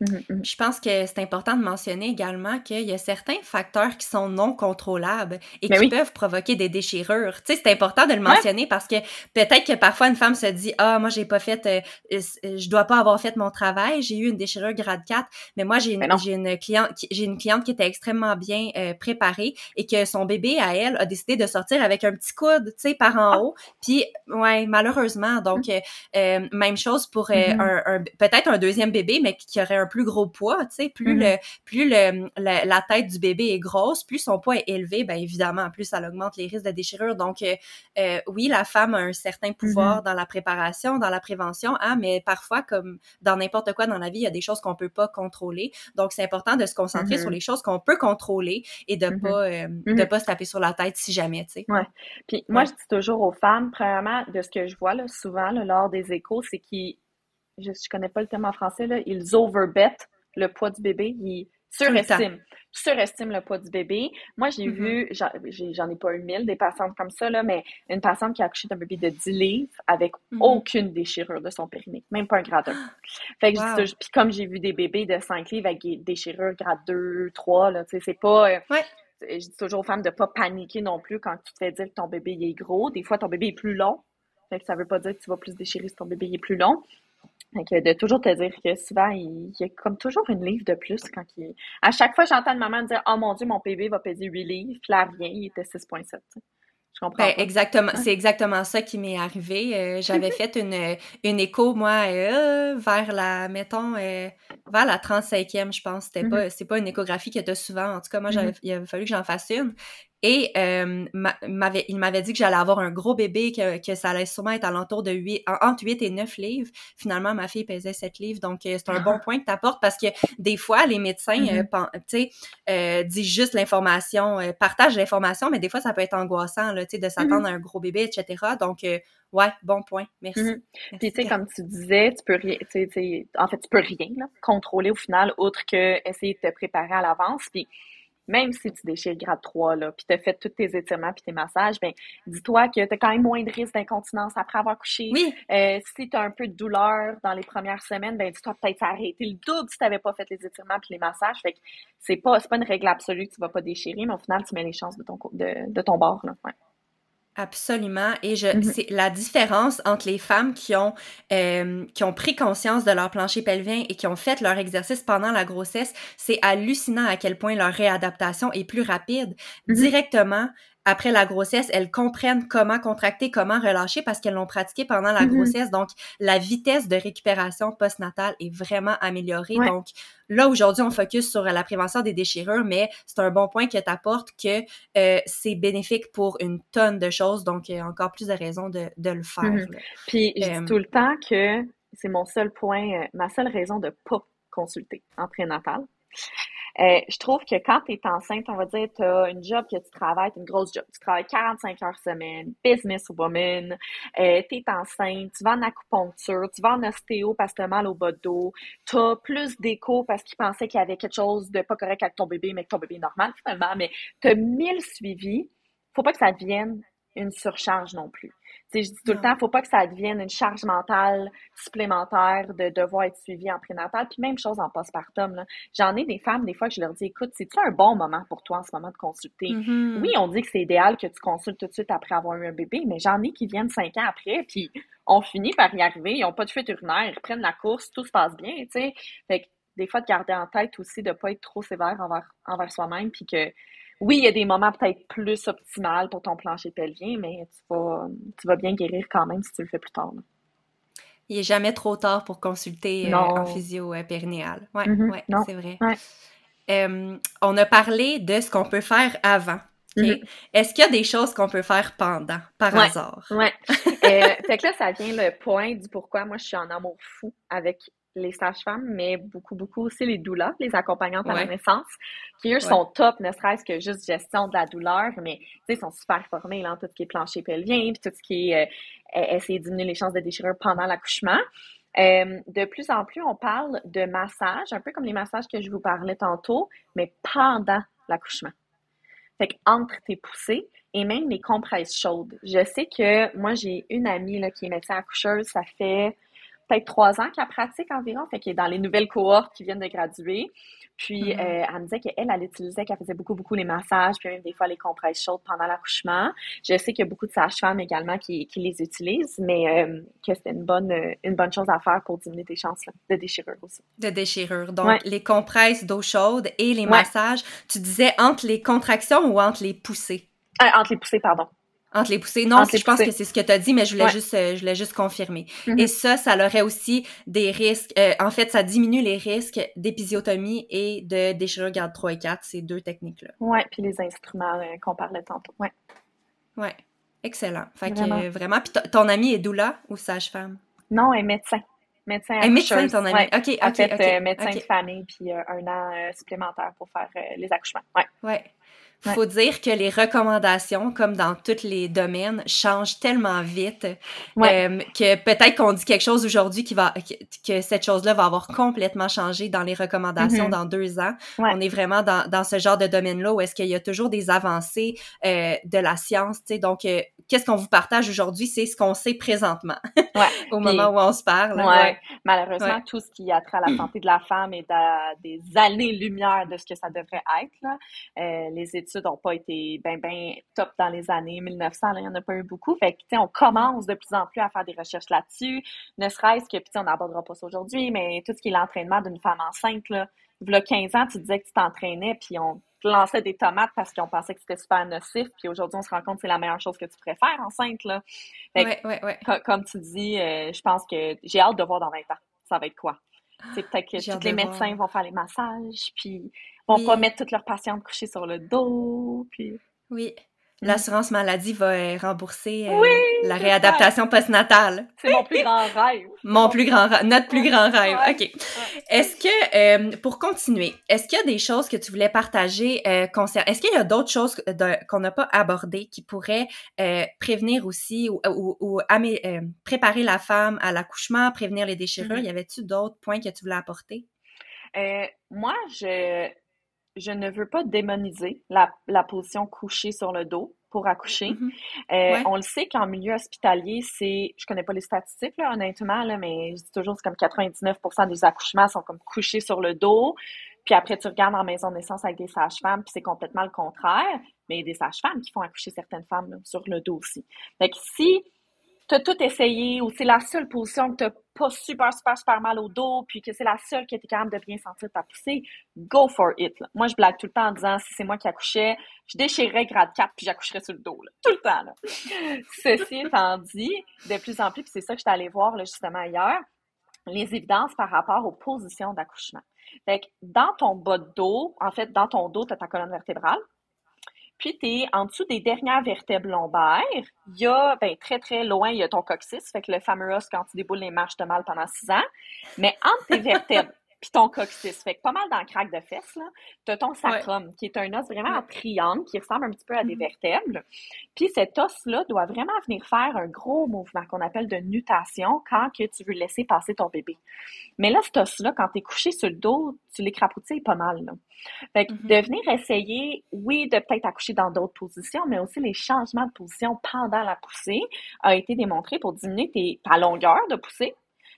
Mm-hmm, mm-hmm. Je pense que c'est important de mentionner également qu'il y a certains facteurs qui sont non contrôlables et ben qui peuvent provoquer des déchirures. Tu sais, c'est important de le mentionner parce que peut-être que parfois une femme se dit ah moi j'ai pas fait, euh, euh, je dois pas avoir fait mon travail, j'ai eu une déchirure grade 4, mais moi j'ai une, j'ai une cliente, j'ai une cliente qui était extrêmement bien euh, préparée et que son bébé à elle a décidé de sortir avec un petit coude, tu sais, par en ah. haut. Puis ouais malheureusement donc mm. même chose pour un, un peut-être un deuxième bébé mais qui aurait un plus gros poids, tu sais, plus mm-hmm. le plus le, la, tête du bébé est grosse, plus son poids est élevé, ben évidemment, plus ça augmente les risques de déchirure. Donc euh, euh, oui, la femme a un certain pouvoir mm-hmm. dans la préparation, dans la prévention, hein, mais parfois comme dans n'importe quoi dans la vie, il y a des choses qu'on peut pas contrôler. Donc c'est important de se concentrer sur mm-hmm. les choses qu'on peut contrôler et de pas euh, de pas se taper sur la tête si jamais, tu sais. Ouais. Puis moi je dis toujours aux femmes premièrement de ce que je vois là souvent lors des échos, c'est qu'ils je, je connais pas le terme en français, là, ils overbet le poids du bébé, ils surestiment. Surestiment le poids du bébé. Moi, j'ai mm-hmm. vu, j'en ai pas eu mille des patientes comme ça, là, mais une patiente qui a accouché d'un bébé de 10 livres avec mm-hmm. aucune déchirure de son périnée, même pas un grade 1. Fait que puis comme j'ai vu des bébés de 5 livres avec des déchirures grade 2, 3, là, tu sais, c'est pas... Euh, je dis toujours aux femmes de pas paniquer non plus quand tu te fais dire que ton bébé est gros. Des fois, ton bébé est plus long. Fait que ça veut pas dire que tu vas plus déchirer si ton bébé est plus long. De toujours te dire que souvent, il, y a comme toujours une livre de plus quand il. À chaque fois, j'entends une maman dire Oh mon Dieu, mon bébé va peser 8 livres. Puis là, rien, il était 6,7. Je comprends. Ben, exactement, c'est exactement ça qui m'est arrivé. Euh, j'avais fait une, une écho, moi, euh, vers la, mettons, euh, vers la 35e, je pense. C'était Mhm. pas, c'est pas une échographie que tu as souvent. En tout cas, moi, Mhm. j'avais, il avait fallu que j'en fasse une. Et euh, il m'avait dit que j'allais avoir un gros bébé, que, que ça allait sûrement être alentour de 8, en- entre 8 et 9 livres. Finalement, ma fille pesait 7 livres. Donc, euh, c'est un bon point que tu apportes parce que des fois, les médecins, euh, tu euh, disent juste l'information, partagent l'information, mais des fois, ça peut être angoissant, là, de s'attendre à un gros bébé, etc. Donc, ouais, bon point. Merci. Mhm. Merci, Puis, tu sais, comme tu disais, tu peux rien, tu sais, tu sais, en fait, tu peux rien, là, contrôler au final, autre que essayer de te préparer à l'avance. Puis, même si tu déchires grade 3, là, puis tu as fait tous tes étirements puis tes massages, ben, dis-toi que tu as quand même moins de risque d'incontinence après avoir couché. Oui, Euh, si tu as un peu de douleur dans les premières semaines, ben, dis-toi peut-être s'arrêter le double si tu n'avais pas fait les étirements puis les massages. Fait que c'est pas, c'est pas une règle absolue que tu vas pas déchirer, mais au final, tu mets les chances de ton, de, de ton bord, là. Ouais. Absolument. Et je, Mhm. c'est la différence entre les femmes qui ont, euh, qui ont pris conscience de leur plancher pelvien et qui ont fait leur exercice pendant la grossesse, c'est hallucinant à quel point leur réadaptation est plus rapide. Mhm. Directement après la grossesse, elles comprennent comment contracter, comment relâcher parce qu'elles l'ont pratiqué pendant la Mhm. grossesse. Donc, la vitesse de récupération postnatale est vraiment améliorée. Ouais. Donc, là, aujourd'hui, on focus sur la prévention des déchirures, mais c'est un bon point que tu apportes que euh, c'est bénéfique pour une tonne de choses. Donc, il y a encore plus de raisons de, de le faire. Mhm. Puis je Euh, dis tout le temps que c'est mon seul point, euh, ma seule raison de pas consulter en prénatal. Euh, je trouve que quand tu es enceinte, on va dire, tu as une job que tu travailles, t'as une grosse job, tu travailles 45 heures semaine, business woman, euh, tu es enceinte, tu vas en acupuncture, tu vas en ostéo parce que tu mal au bas de dos, tu as plus d'écho parce qu'ils pensaient qu'il y avait quelque chose de pas correct avec ton bébé, mais que ton bébé est normal finalement, mais tu as 1000 suivis, faut pas que ça devienne une surcharge non plus. Je dis tout le temps, faut pas que ça devienne une charge mentale supplémentaire de devoir être suivi en prénatal. Puis même chose en postpartum. J'en ai des femmes, des fois, que je leur dis, écoute, c'est-tu un bon moment pour toi en ce moment de consulter? Mhm. Oui, on dit que c'est idéal que tu consultes tout de suite après avoir eu un bébé, mais j'en ai qui viennent cinq ans après, puis on finit par y arriver, ils n'ont pas de fuite urinaire, ils reprennent la course, tout se passe bien, tu sais. Fait que des fois, de garder en tête aussi de ne pas être trop sévère envers, envers soi-même, puis que oui, il y a des moments peut-être plus optimales pour ton plancher pelvien, mais tu vas, tu vas bien guérir quand même si tu le fais plus tard. là. Il est jamais trop tard pour consulter euh, en physio euh, périnéale. Mhm. ouais, Non. c'est vrai. Ouais. Euh, on a parlé de ce qu'on peut faire avant. Mhm. Est-ce qu'il y a des choses qu'on peut faire pendant, par Ouais. hasard? Ouais. Euh, fait que là, ça vient le point du pourquoi moi je suis en amour fou avec les sages-femmes, mais beaucoup, beaucoup aussi les doulas, les accompagnantes à la naissance, qui eux sont top, ne serait-ce que juste gestion de la douleur, mais ils sont super formés là, en tout ce qui est plancher pelvien, puis tout ce qui est euh, euh, essayer de diminuer les chances de déchirure pendant l'accouchement. Euh, de plus en plus, on parle de massage, un peu comme les massages que je vous parlais tantôt, mais pendant l'accouchement. Fait que entre tes poussées et même les compresses chaudes. Je sais que moi, j'ai une amie là, qui est médecin accoucheuse, ça fait peut-être trois ans qu'elle pratique environ, fait qu'elle est dans les nouvelles cohortes qui viennent de graduer. Puis Mhm. euh, elle me disait qu'elle, elle utilisait, qu'elle faisait beaucoup, beaucoup les massages, puis même des fois les compresses chaudes pendant l'accouchement. Je sais qu'il y a beaucoup de sages-femmes également qui, qui les utilisent, mais euh, que c'était une bonne, euh, une bonne chose à faire pour diminuer tes chances là, de déchirure aussi. De déchirure. Donc, Ouais. les compresses d'eau chaude et les Ouais. massages, tu disais entre les contractions ou entre les poussées? Euh, entre les poussées, pardon. Entre les poussées. Non, les je pense poussées. que c'est ce que tu as dit, mais je voulais Ouais. juste, euh, je voulais juste confirmer. Mhm. Et ça, ça aurait aussi des risques. euh, en fait, ça diminue les risques d'épisiotomie et de déchirure garde 3 et 4, ces deux techniques-là. Ouais, puis les instruments euh, qu'on parlait tantôt. Ouais. Ouais. Excellent. Fait que Vraiment. euh, vraiment. Puis ton ami est doula ou sage-femme? Non, elle est médecin. Médecin Un médecin, accoucheuse. ton ami. Ouais. OK, En OK, fait, OK. médecin OK. de famille, puis un an supplémentaire pour faire les accouchements. Ouais. Ouais. Ouais. Faut dire que les recommandations, comme dans tous les domaines, changent tellement vite Ouais. euh, que peut-être qu'on dit quelque chose aujourd'hui qui va que, que cette chose-là va avoir complètement changé dans les recommandations Mhm. dans deux ans. Ouais. On est vraiment dans, dans ce genre de domaine-là où est-ce qu'il y a toujours des avancées euh, de la science. tu sais. Donc, euh, qu'est-ce qu'on vous partage aujourd'hui, c'est ce qu'on sait présentement au Puis- moment où on se parle. Malheureusement, tout ce qui a trait à la santé de la femme est à des années-lumière de ce que ça devrait être. Là. Les études n'ont pas été ben, ben top dans les années 1900. là, Il n'y en a pas eu beaucoup. Fait que, on commence de plus en plus à faire des recherches là-dessus. Ne serait-ce que, puis on n'abordera pas ça aujourd'hui, mais tout ce qui est l'entraînement d'une femme enceinte, là, il y a 15 ans, tu disais que tu t'entraînais, puis on te lançait des tomates parce qu'on pensait que c'était super nocif, puis aujourd'hui, on se rend compte que c'est la meilleure chose que tu pourrais faire enceinte. Là. Fait que Ouais, ouais, ouais. Co- comme tu dis, euh, je pense que j'ai hâte de voir dans 20 ans. Ça va être quoi? C'est peut-être que tous les médecins vont faire les massages, puis vont pas mettre toutes leurs patientes couchées sur le dos, puis... Oui. Mm. l'assurance maladie va euh, rembourser euh, la réadaptation postnatale. C'est mon plus grand rêve. Mon plus grand rêve, notre plus grand rêve. OK. Est-ce que, euh, pour continuer, est-ce qu'il y a des choses que tu voulais partager concernant... Est-ce qu'il y a d'autres choses qu'on n'a pas abordées qui pourraient prévenir aussi ou, ou, préparer la femme à l'accouchement, prévenir les déchirures? Mm-hmm. Y avait-tu d'autres points que tu voulais apporter? moi, je je ne veux pas démoniser la, la position couchée sur le dos pour accoucher. Mm-hmm. Euh, on le sait qu'en milieu hospitalier, c'est, je connais pas les statistiques là, honnêtement, là, mais je dis toujours c'est comme 99% des accouchements sont comme couchés sur le dos. Puis après, tu regardes en maison de naissance avec des sages-femmes, puis c'est complètement le contraire. Mais il y a des sages-femmes qui font accoucher certaines femmes sur le dos aussi. Fait que si t'as tout essayé ou c'est la seule position que t'as pas super, super, super mal au dos, puis que c'est la seule qui était capable de bien sentir ta poussée, go for it. Moi, je blague tout le temps en disant, si c'est moi qui accouchais, je déchirerais grade 4 puis j'accoucherais sur le dos, tout le temps. Ceci étant dit, de plus en plus, puis c'est ça que j'étais allée voir justement hier, les évidences par rapport aux positions d'accouchement. Fait que dans ton bas de dos, en fait, dans ton dos, tu as ta colonne vertébrale, puis, tu es en dessous des dernières vertèbres lombaires. Il y a, ben, très, très loin, il y a ton coccyx. Fait que le fameux os, quand tu déboules les marches, de mal pendant six ans. Mais entre tes vertèbres puis ton coccyx, fait que pas mal dans le craque de fesses, là, t'as ton sacrum, qui est un os vraiment en triangle, qui ressemble un petit peu à des mm-hmm. vertèbres. Puis cet os-là doit vraiment venir faire un gros mouvement qu'on appelle de nutation quand que tu veux laisser passer ton bébé. Mais là, cet os-là, quand tu es couché sur le dos, tu l'écrapoutilles pas mal. Là. Fait que mm-hmm. de venir essayer, oui, de peut-être accoucher dans d'autres positions, mais aussi les changements de position pendant la poussée a été démontré pour diminuer tes, ta longueur de poussée,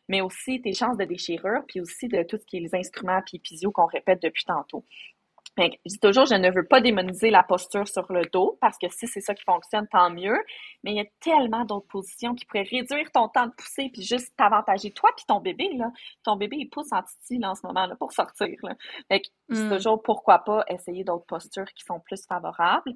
mais aussi tes chances de déchirure, puis aussi de tout ce qui est les instruments puis physio qu'on répète depuis tantôt je dis toujours, je ne veux pas démoniser la posture sur le dos parce que si c'est ça qui fonctionne, tant mieux. Mais il y a tellement d'autres positions qui pourraient réduire ton temps de pousser puis juste t'avantager toi puis ton bébé là. Ton bébé il pousse en titi là, en ce moment là pour sortir. Là. Fait que c'est mm. toujours pourquoi pas essayer d'autres postures qui sont plus favorables.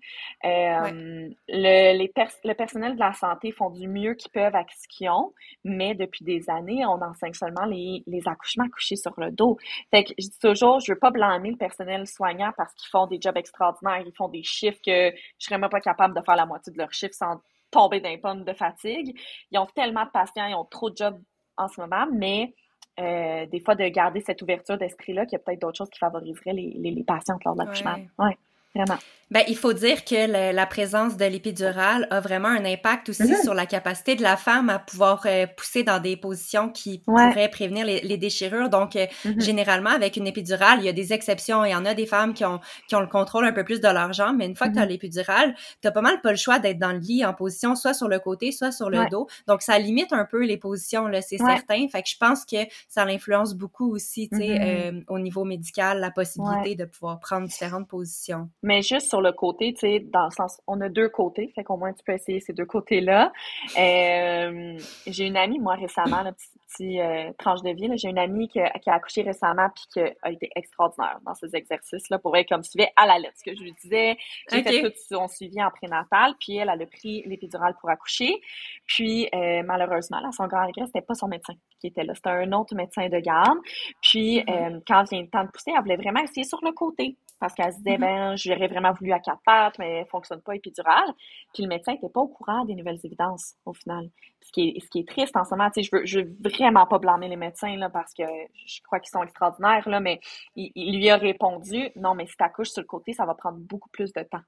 Euh, le, les le personnel de la santé font du mieux qu'ils peuvent avec ce qu'ils ont, mais depuis des années, on enseigne seulement les, les accouchements couchés sur le dos. Fait que je dis toujours, je veux pas blâmer le personnel soignant parce qu'ils font des jobs extraordinaires, ils font des chiffres que je serais même pas capable de faire la moitié de leurs chiffres sans tomber d'un pommes de fatigue. Ils ont tellement de patients, ils ont trop de jobs en ce moment, mais euh, des fois de garder cette ouverture d'esprit-là, qu'il y a peut-être d'autres choses qui favoriseraient les, les, patientes lors de l'accouchement. Ouais. Vraiment. Ben, il faut dire que la présence de l'épidurale a vraiment un impact aussi mm-hmm. sur la capacité de la femme à pouvoir euh, pousser dans des positions qui pourraient prévenir les, déchirures. Donc, euh, mm-hmm. généralement, avec une épidurale, il y a des exceptions. Il y en a des femmes qui ont, qui ont le contrôle un peu plus de leur jambe, mais une fois que tu as mm-hmm. l'épidurale, tu as pas mal pas le choix d'être dans le lit en position soit sur le côté, soit sur le dos. Donc, ça limite un peu les positions, là, c'est certain. Fait que je pense que ça l'influence beaucoup aussi, tu sais, euh, au niveau médical, la possibilité de pouvoir prendre différentes positions. Mais juste sur le côté, tu sais, dans le sens, on a deux côtés, fait qu'au moins tu peux essayer ces deux côtés-là. Euh, j'ai une amie, moi, récemment, la petite, euh, tranche de vie, j'ai une amie qui, qui, a accouché récemment puis qui a été extraordinaire dans ces exercices-là pour elle, comme suivait à la lettre ce que je lui disais. J'ai fait tout son suivi en prénatal, puis elle, elle a pris l'épidurale pour accoucher. Puis, euh, malheureusement, là, son grand regret, c'était pas son médecin qui était là, c'était un autre médecin de garde. Puis, mm-hmm. euh, quand vient le temps de pousser, elle voulait vraiment essayer sur le côté parce qu'elle se disait, mm-hmm. ben, j'aurais vraiment voulu à quatre pattes, mais elle fonctionne pas épidurale. Puis le médecin n'était pas au courant des nouvelles évidences, au final. Ce qui est, ce qui est triste en ce moment, tu sais, je veux, je veux vraiment pas blâmer les médecins, là, parce que je crois qu'ils sont extraordinaires, là, mais il, lui a répondu, non, mais si t'accouches sur le côté, ça va prendre beaucoup plus de temps.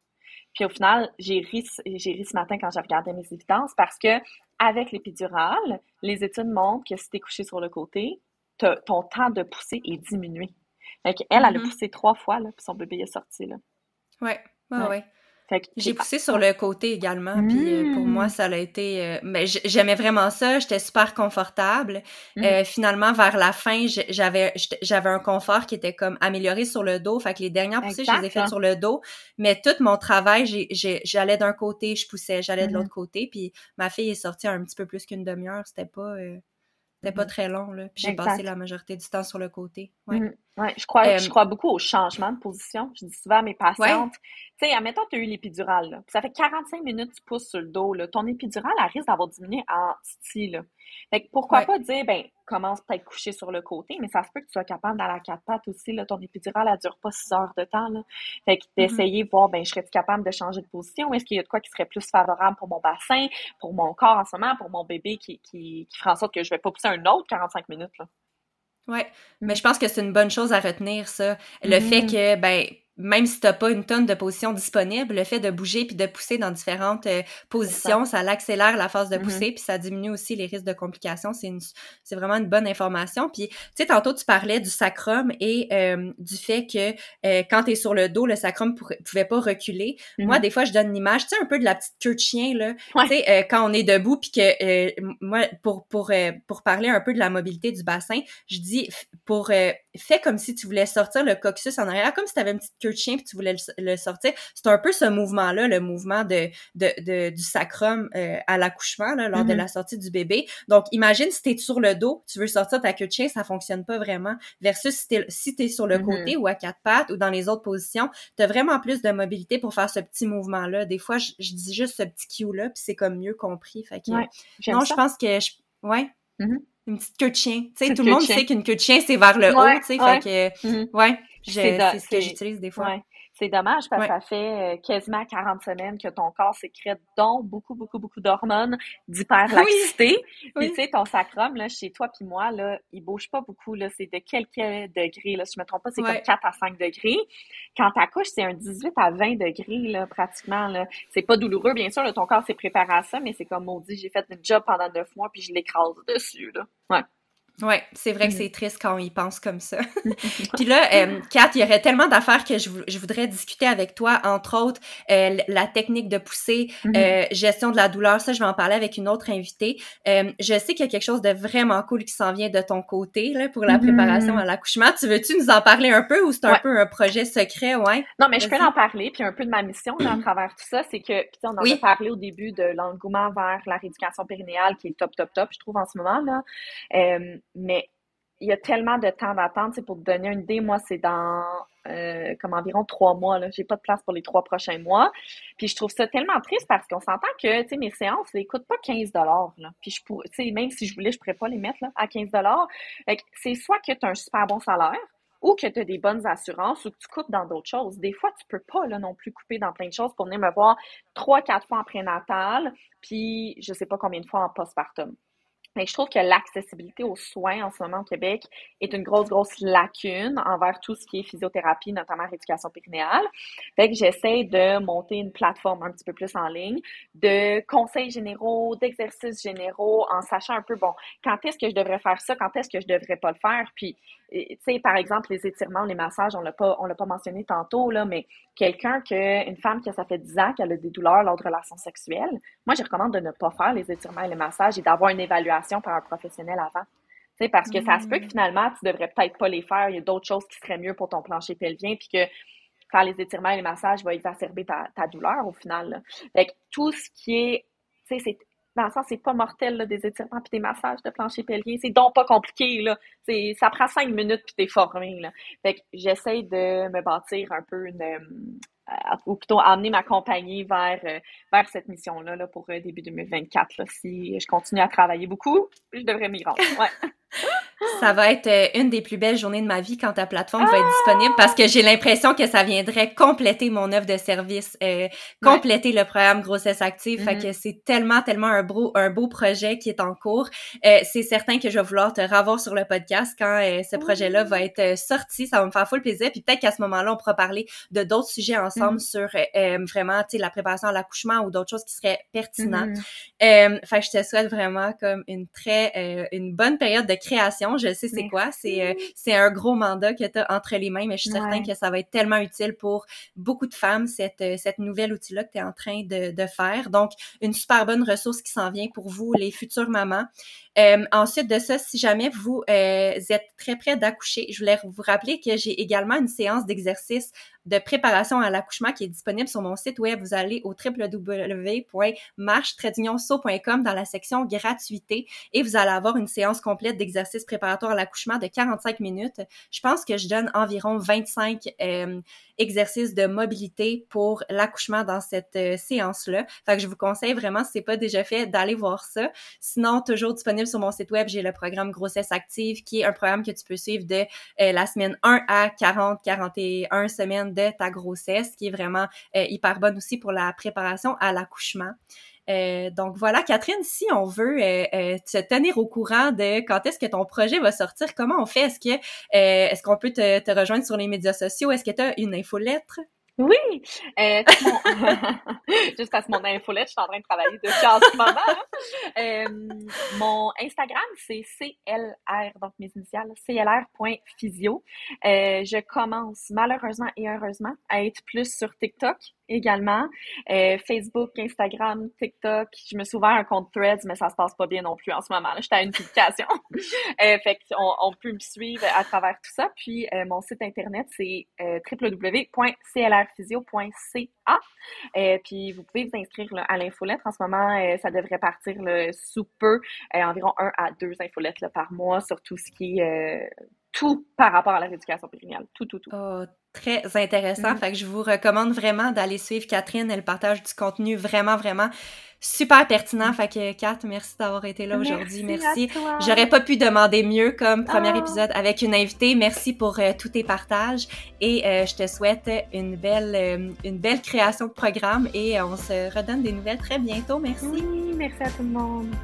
Puis au final, j'ai ri, j'ai ri ce matin quand j'ai regardé mes évidences parce que avec l'épidurale, les études montrent que si t'es couché sur le côté, ton temps de poussée est diminué. Fait elle, elle a mm-hmm. poussé trois fois, là, puis son bébé est sorti, là. Ouais, ouais, ouais. J'ai poussé sur le côté également, puis euh, pour moi, mm. ça a été... Euh, mais j'aimais vraiment ça, j'étais super confortable. Mm. Euh, finalement, vers la fin, j'avais j'avais un confort qui était comme amélioré sur le dos, fait que les dernières poussées, je les ai faites sur le dos, mais tout mon travail, j'allais d'un côté, je poussais, j'allais de mm-hmm. l'autre côté, puis ma fille est sortie un petit peu plus qu'une demi-heure, c'était pas... C'était pas très long, là. Puis j'ai passé la majorité du temps sur le côté. Ouais. Mm-hmm. ouais je, crois, je crois beaucoup au changement de position. Je dis souvent à mes patientes, tu sais, admettons, tu as eu l'épidurale, ça fait 45 minutes que tu pousses sur le dos, là. Ton épidurale, elle risque d'avoir diminué en là. Fait que pourquoi pas dire, ben, commence peut-être coucher sur le côté, mais ça se peut que tu sois capable d'aller à quatre pattes aussi, là, ton épidural, elle dure pas six heures de temps, là. Fait que mm-hmm. d'essayer, voir, ben, je serais capable de changer de position? Est-ce qu'il y a de quoi qui serait plus favorable pour mon bassin, pour mon corps en ce moment, pour mon bébé qui, qui, qui fera en sorte que je vais pas pousser un autre 45 minutes, là? Ouais, mais je pense que c'est une bonne chose à retenir, ça. Le fait mm-hmm. que, ben, même si tu n'as pas une tonne de positions disponibles, le fait de bouger puis de pousser dans différentes euh, positions, ça, accélère la phase de mm-hmm. pousser puis ça diminue aussi les risques de complications. C'est c'est vraiment une bonne information. Puis, tu sais, tantôt, tu parlais du sacrum et euh, du fait que euh, quand tu es sur le dos, le sacrum ne pouvait pas reculer. Moi, mm-hmm. des fois, je donne l'image, tu sais, un peu de la petite queue de chien, là. Tu sais, quand on est debout puis que, moi, pour, pour, pour parler un peu de la mobilité du bassin, je dis, pour, fais comme si tu voulais sortir le coccyx en arrière, comme si tu avais une petite queue de chien puis tu voulais le, sortir. C'est un peu ce mouvement-là, le mouvement de, de, du sacrum euh, à l'accouchement, là, lors de mm-hmm. la sortie du bébé. Donc, imagine si tu es sur le dos, tu veux sortir ta queue de chien, ça fonctionne pas vraiment. Versus si tu es, si sur le mm-hmm. côté ou à quatre pattes ou dans les autres positions, tu as vraiment plus de mobilité pour faire ce petit mouvement-là. Des fois, je, dis juste ce petit cue-là, puis c'est comme mieux compris. Fait que, non, je pense que... Je, ouais. Mm-hmm. Une petite queue de chien. Tu sais, tout le monde sait qu'une queue de chien, c'est vers le haut, tu sais. Fait que, ouais, c'est ce que j'utilise des fois. C'est dommage parce que ça fait euh, quasiment 40 semaines que ton corps sécrète donc beaucoup, beaucoup, beaucoup d'hormones d'hyperlaxité. Puis tu sais, ton sacrum, là, chez toi puis moi, là, il bouge pas beaucoup, là. C'est de quelques degrés, là. Si je me trompe pas, c'est comme 4 à 5 degrés. Quand t'accouches, c'est un 18 à 20 degrés, là, pratiquement, là. C'est pas douloureux, bien sûr, ton corps s'est préparé à ça, mais c'est comme maudit, j'ai fait une job pendant 9 mois puis je l'écrase dessus, là. Ouais. Oui, c'est vrai que mm. c'est triste quand on y pense comme ça. Puis là, euh, Kat, il y aurait tellement d'affaires que je, je, voudrais discuter avec toi, entre autres euh, la technique de poussée, mm-hmm. euh, gestion de la douleur, ça je vais en parler avec une autre invitée. Euh, je sais qu'il y a quelque chose de vraiment cool qui s'en vient de ton côté là, pour la mm-hmm. préparation à l'accouchement. Tu veux-tu nous en parler un peu ou c'est un peu un projet secret, ouais? Non, mais je peux en parler, puis un peu de ma mission à travers tout ça, c'est que, puis on en a parlé au début de l'engouement vers la rééducation périnéale qui est top, top, top, je trouve en ce moment là mais il y a tellement de temps d'attente. Pour te donner une idée, moi, c'est dans euh, comme environ trois mois. Je n'ai pas de place pour les trois prochains mois. Puis je trouve ça tellement triste parce qu'on s'entend que mes séances, elles ne coûtent pas 15 là. Puis je même si je voulais, je ne pourrais pas les mettre là, à 15 C'est soit que tu as un super bon salaire ou que tu as des bonnes assurances ou que tu coupes dans d'autres choses. Des fois, tu peux pas là, non plus couper dans plein de choses pour venir me voir trois, quatre fois en prénatal, puis je sais pas combien de fois en postpartum. Mais je trouve que l'accessibilité aux soins en ce moment au Québec est une grosse, grosse lacune envers tout ce qui est physiothérapie, notamment rééducation périnéale. Fait que j'essaie de monter une plateforme un petit peu plus en ligne de conseils généraux, d'exercices généraux, en sachant un peu, bon, quand est-ce que je devrais faire ça, quand est-ce que je devrais pas le faire, puis tu sais, par exemple, les étirements, les massages, on l'a pas, on l'a pas mentionné tantôt, là, mais quelqu'un que, une femme qui ça fait 10 ans qu'elle a des douleurs lors de relations sexuelles, moi, je recommande de ne pas faire les étirements et les massages et d'avoir une évaluation par un professionnel avant. Tu sais, parce que ça se peut que mm. finalement, tu devrais peut-être pas les faire. Il y a d'autres choses qui seraient mieux pour ton plancher pelvien, puis que faire les étirements et les massages va exacerber ta, ta douleur au final. Là. Fait que tout ce qui est, tu sais, c'est dans le sens, c'est pas mortel, là, des étirements puis des massages de plancher pelvien. C'est donc pas compliqué, là. C'est, ça prend cinq minutes puis t'es formé, là. Fait que j'essaie de me bâtir un peu une, euh, ou plutôt amener ma compagnie vers, euh, vers cette mission-là, là, pour euh, début 2024, là. Si je continue à travailler beaucoup, je devrais m'y rendre. Ouais. ça va être euh, une des plus belles journées de ma vie quand ta plateforme va être disponible parce que j'ai l'impression que ça viendrait compléter mon offre de service, euh, compléter le programme grossesse active. Fait mm-hmm. que c'est tellement, tellement un beau, un beau projet qui est en cours. Euh, c'est certain que je vais vouloir te revoir sur le podcast quand ce projet-là va être sorti. Ça va me faire full plaisir. Puis peut-être qu'à ce moment-là, on pourra parler de d'autres sujets ensemble mm-hmm. sur vraiment, tu sais, la préparation à l'accouchement ou d'autres choses qui seraient pertinentes. Mm-hmm. fait que je te souhaite vraiment comme une très, une bonne période de création. Je sais c'est quoi. C'est euh, c'est un gros mandat que tu as entre les mains, mais je suis certaine que ça va être tellement utile pour beaucoup de femmes, cette, euh, cette nouvelle outil-là que tu es en train de, de faire. Donc, une super bonne ressource qui s'en vient pour vous, les futures mamans. Euh, ensuite de ça, si jamais vous êtes très près d'accoucher, je voulais vous rappeler que j'ai également une séance d'exercice de préparation à l'accouchement qui est disponible sur mon site web. Vous allez au www.marche-saut.com dans la section gratuité et vous allez avoir une séance complète d'exercices préparatoires à l'accouchement de 45 minutes. Je pense que je donne environ 25 euh, exercices de mobilité pour l'accouchement dans cette euh, séance-là. Fait que je vous conseille vraiment, si c'est pas déjà fait, d'aller voir ça. Sinon, toujours disponible sur mon site web, j'ai le programme Grossesse Active qui est un programme que tu peux suivre de euh, la semaine 1 à 40, 41 semaines de ta grossesse, qui est vraiment euh, hyper bonne aussi pour la préparation à l'accouchement. Euh, donc voilà, Catherine, si on veut euh, euh, te tenir au courant de quand est-ce que ton projet va sortir, comment on fait? Est-ce que est-ce qu'on peut te, te, rejoindre sur les médias sociaux? Est-ce que tu as une infolettre? Oui! Euh. Juste parce que mon infolette, je suis en train de travailler depuis en ce moment. Hein. Euh, mon Instagram, c'est CLR, donc mes initiales, clr.physio. Euh, je commence malheureusement et heureusement à être plus sur TikTok également. Euh, Facebook, Instagram, TikTok. Je me suis ouvert un compte Threads, mais ça se passe pas bien non plus en ce moment. J'étais à une publication. euh, fait qu'on on peut me suivre à travers tout ça. Puis euh, mon site internet, c'est www.clrphysio.ca. Puis vous pouvez vous inscrire là, à l'infolettre. En ce moment, ça devrait partir là, sous peu, environ un à deux infolettes là, par mois sur tout ce qui est tout par rapport à la rééducation périnéale. Tout, tout, tout. Oh, très intéressant. Mm-hmm. Fait que je vous recommande vraiment d'aller suivre Catherine. Elle partage du contenu vraiment, vraiment super pertinent. Mm-hmm. Fait que, Kat, merci d'avoir été là aujourd'hui. Merci. J'aurais pas pu demander mieux comme premier oh. épisode avec une invitée. Merci pour euh, tous tes partages et euh, je te souhaite une belle, euh, une belle création de programme et on se redonne des nouvelles très bientôt. Merci. Oui, merci à tout le monde.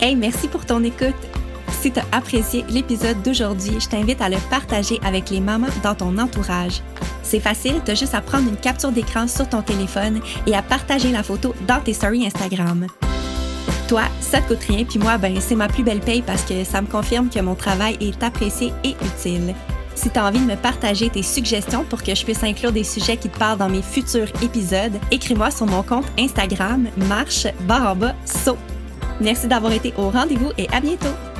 Hey, merci pour ton écoute. Si tu as apprécié l'épisode d'aujourd'hui, je t'invite à le partager avec les mamans dans ton entourage. C'est facile, tu as juste à prendre une capture d'écran sur ton téléphone et à partager la photo dans tes stories Instagram. Toi, ça te coûte rien, puis moi, ben, c'est ma plus belle paye parce que ça me confirme que mon travail est apprécié et utile. Si tu as envie de me partager tes suggestions pour que je puisse inclure des sujets qui te parlent dans mes futurs épisodes, écris-moi sur mon compte Instagram marche barre saut. Merci d'avoir été au rendez-vous et à bientôt!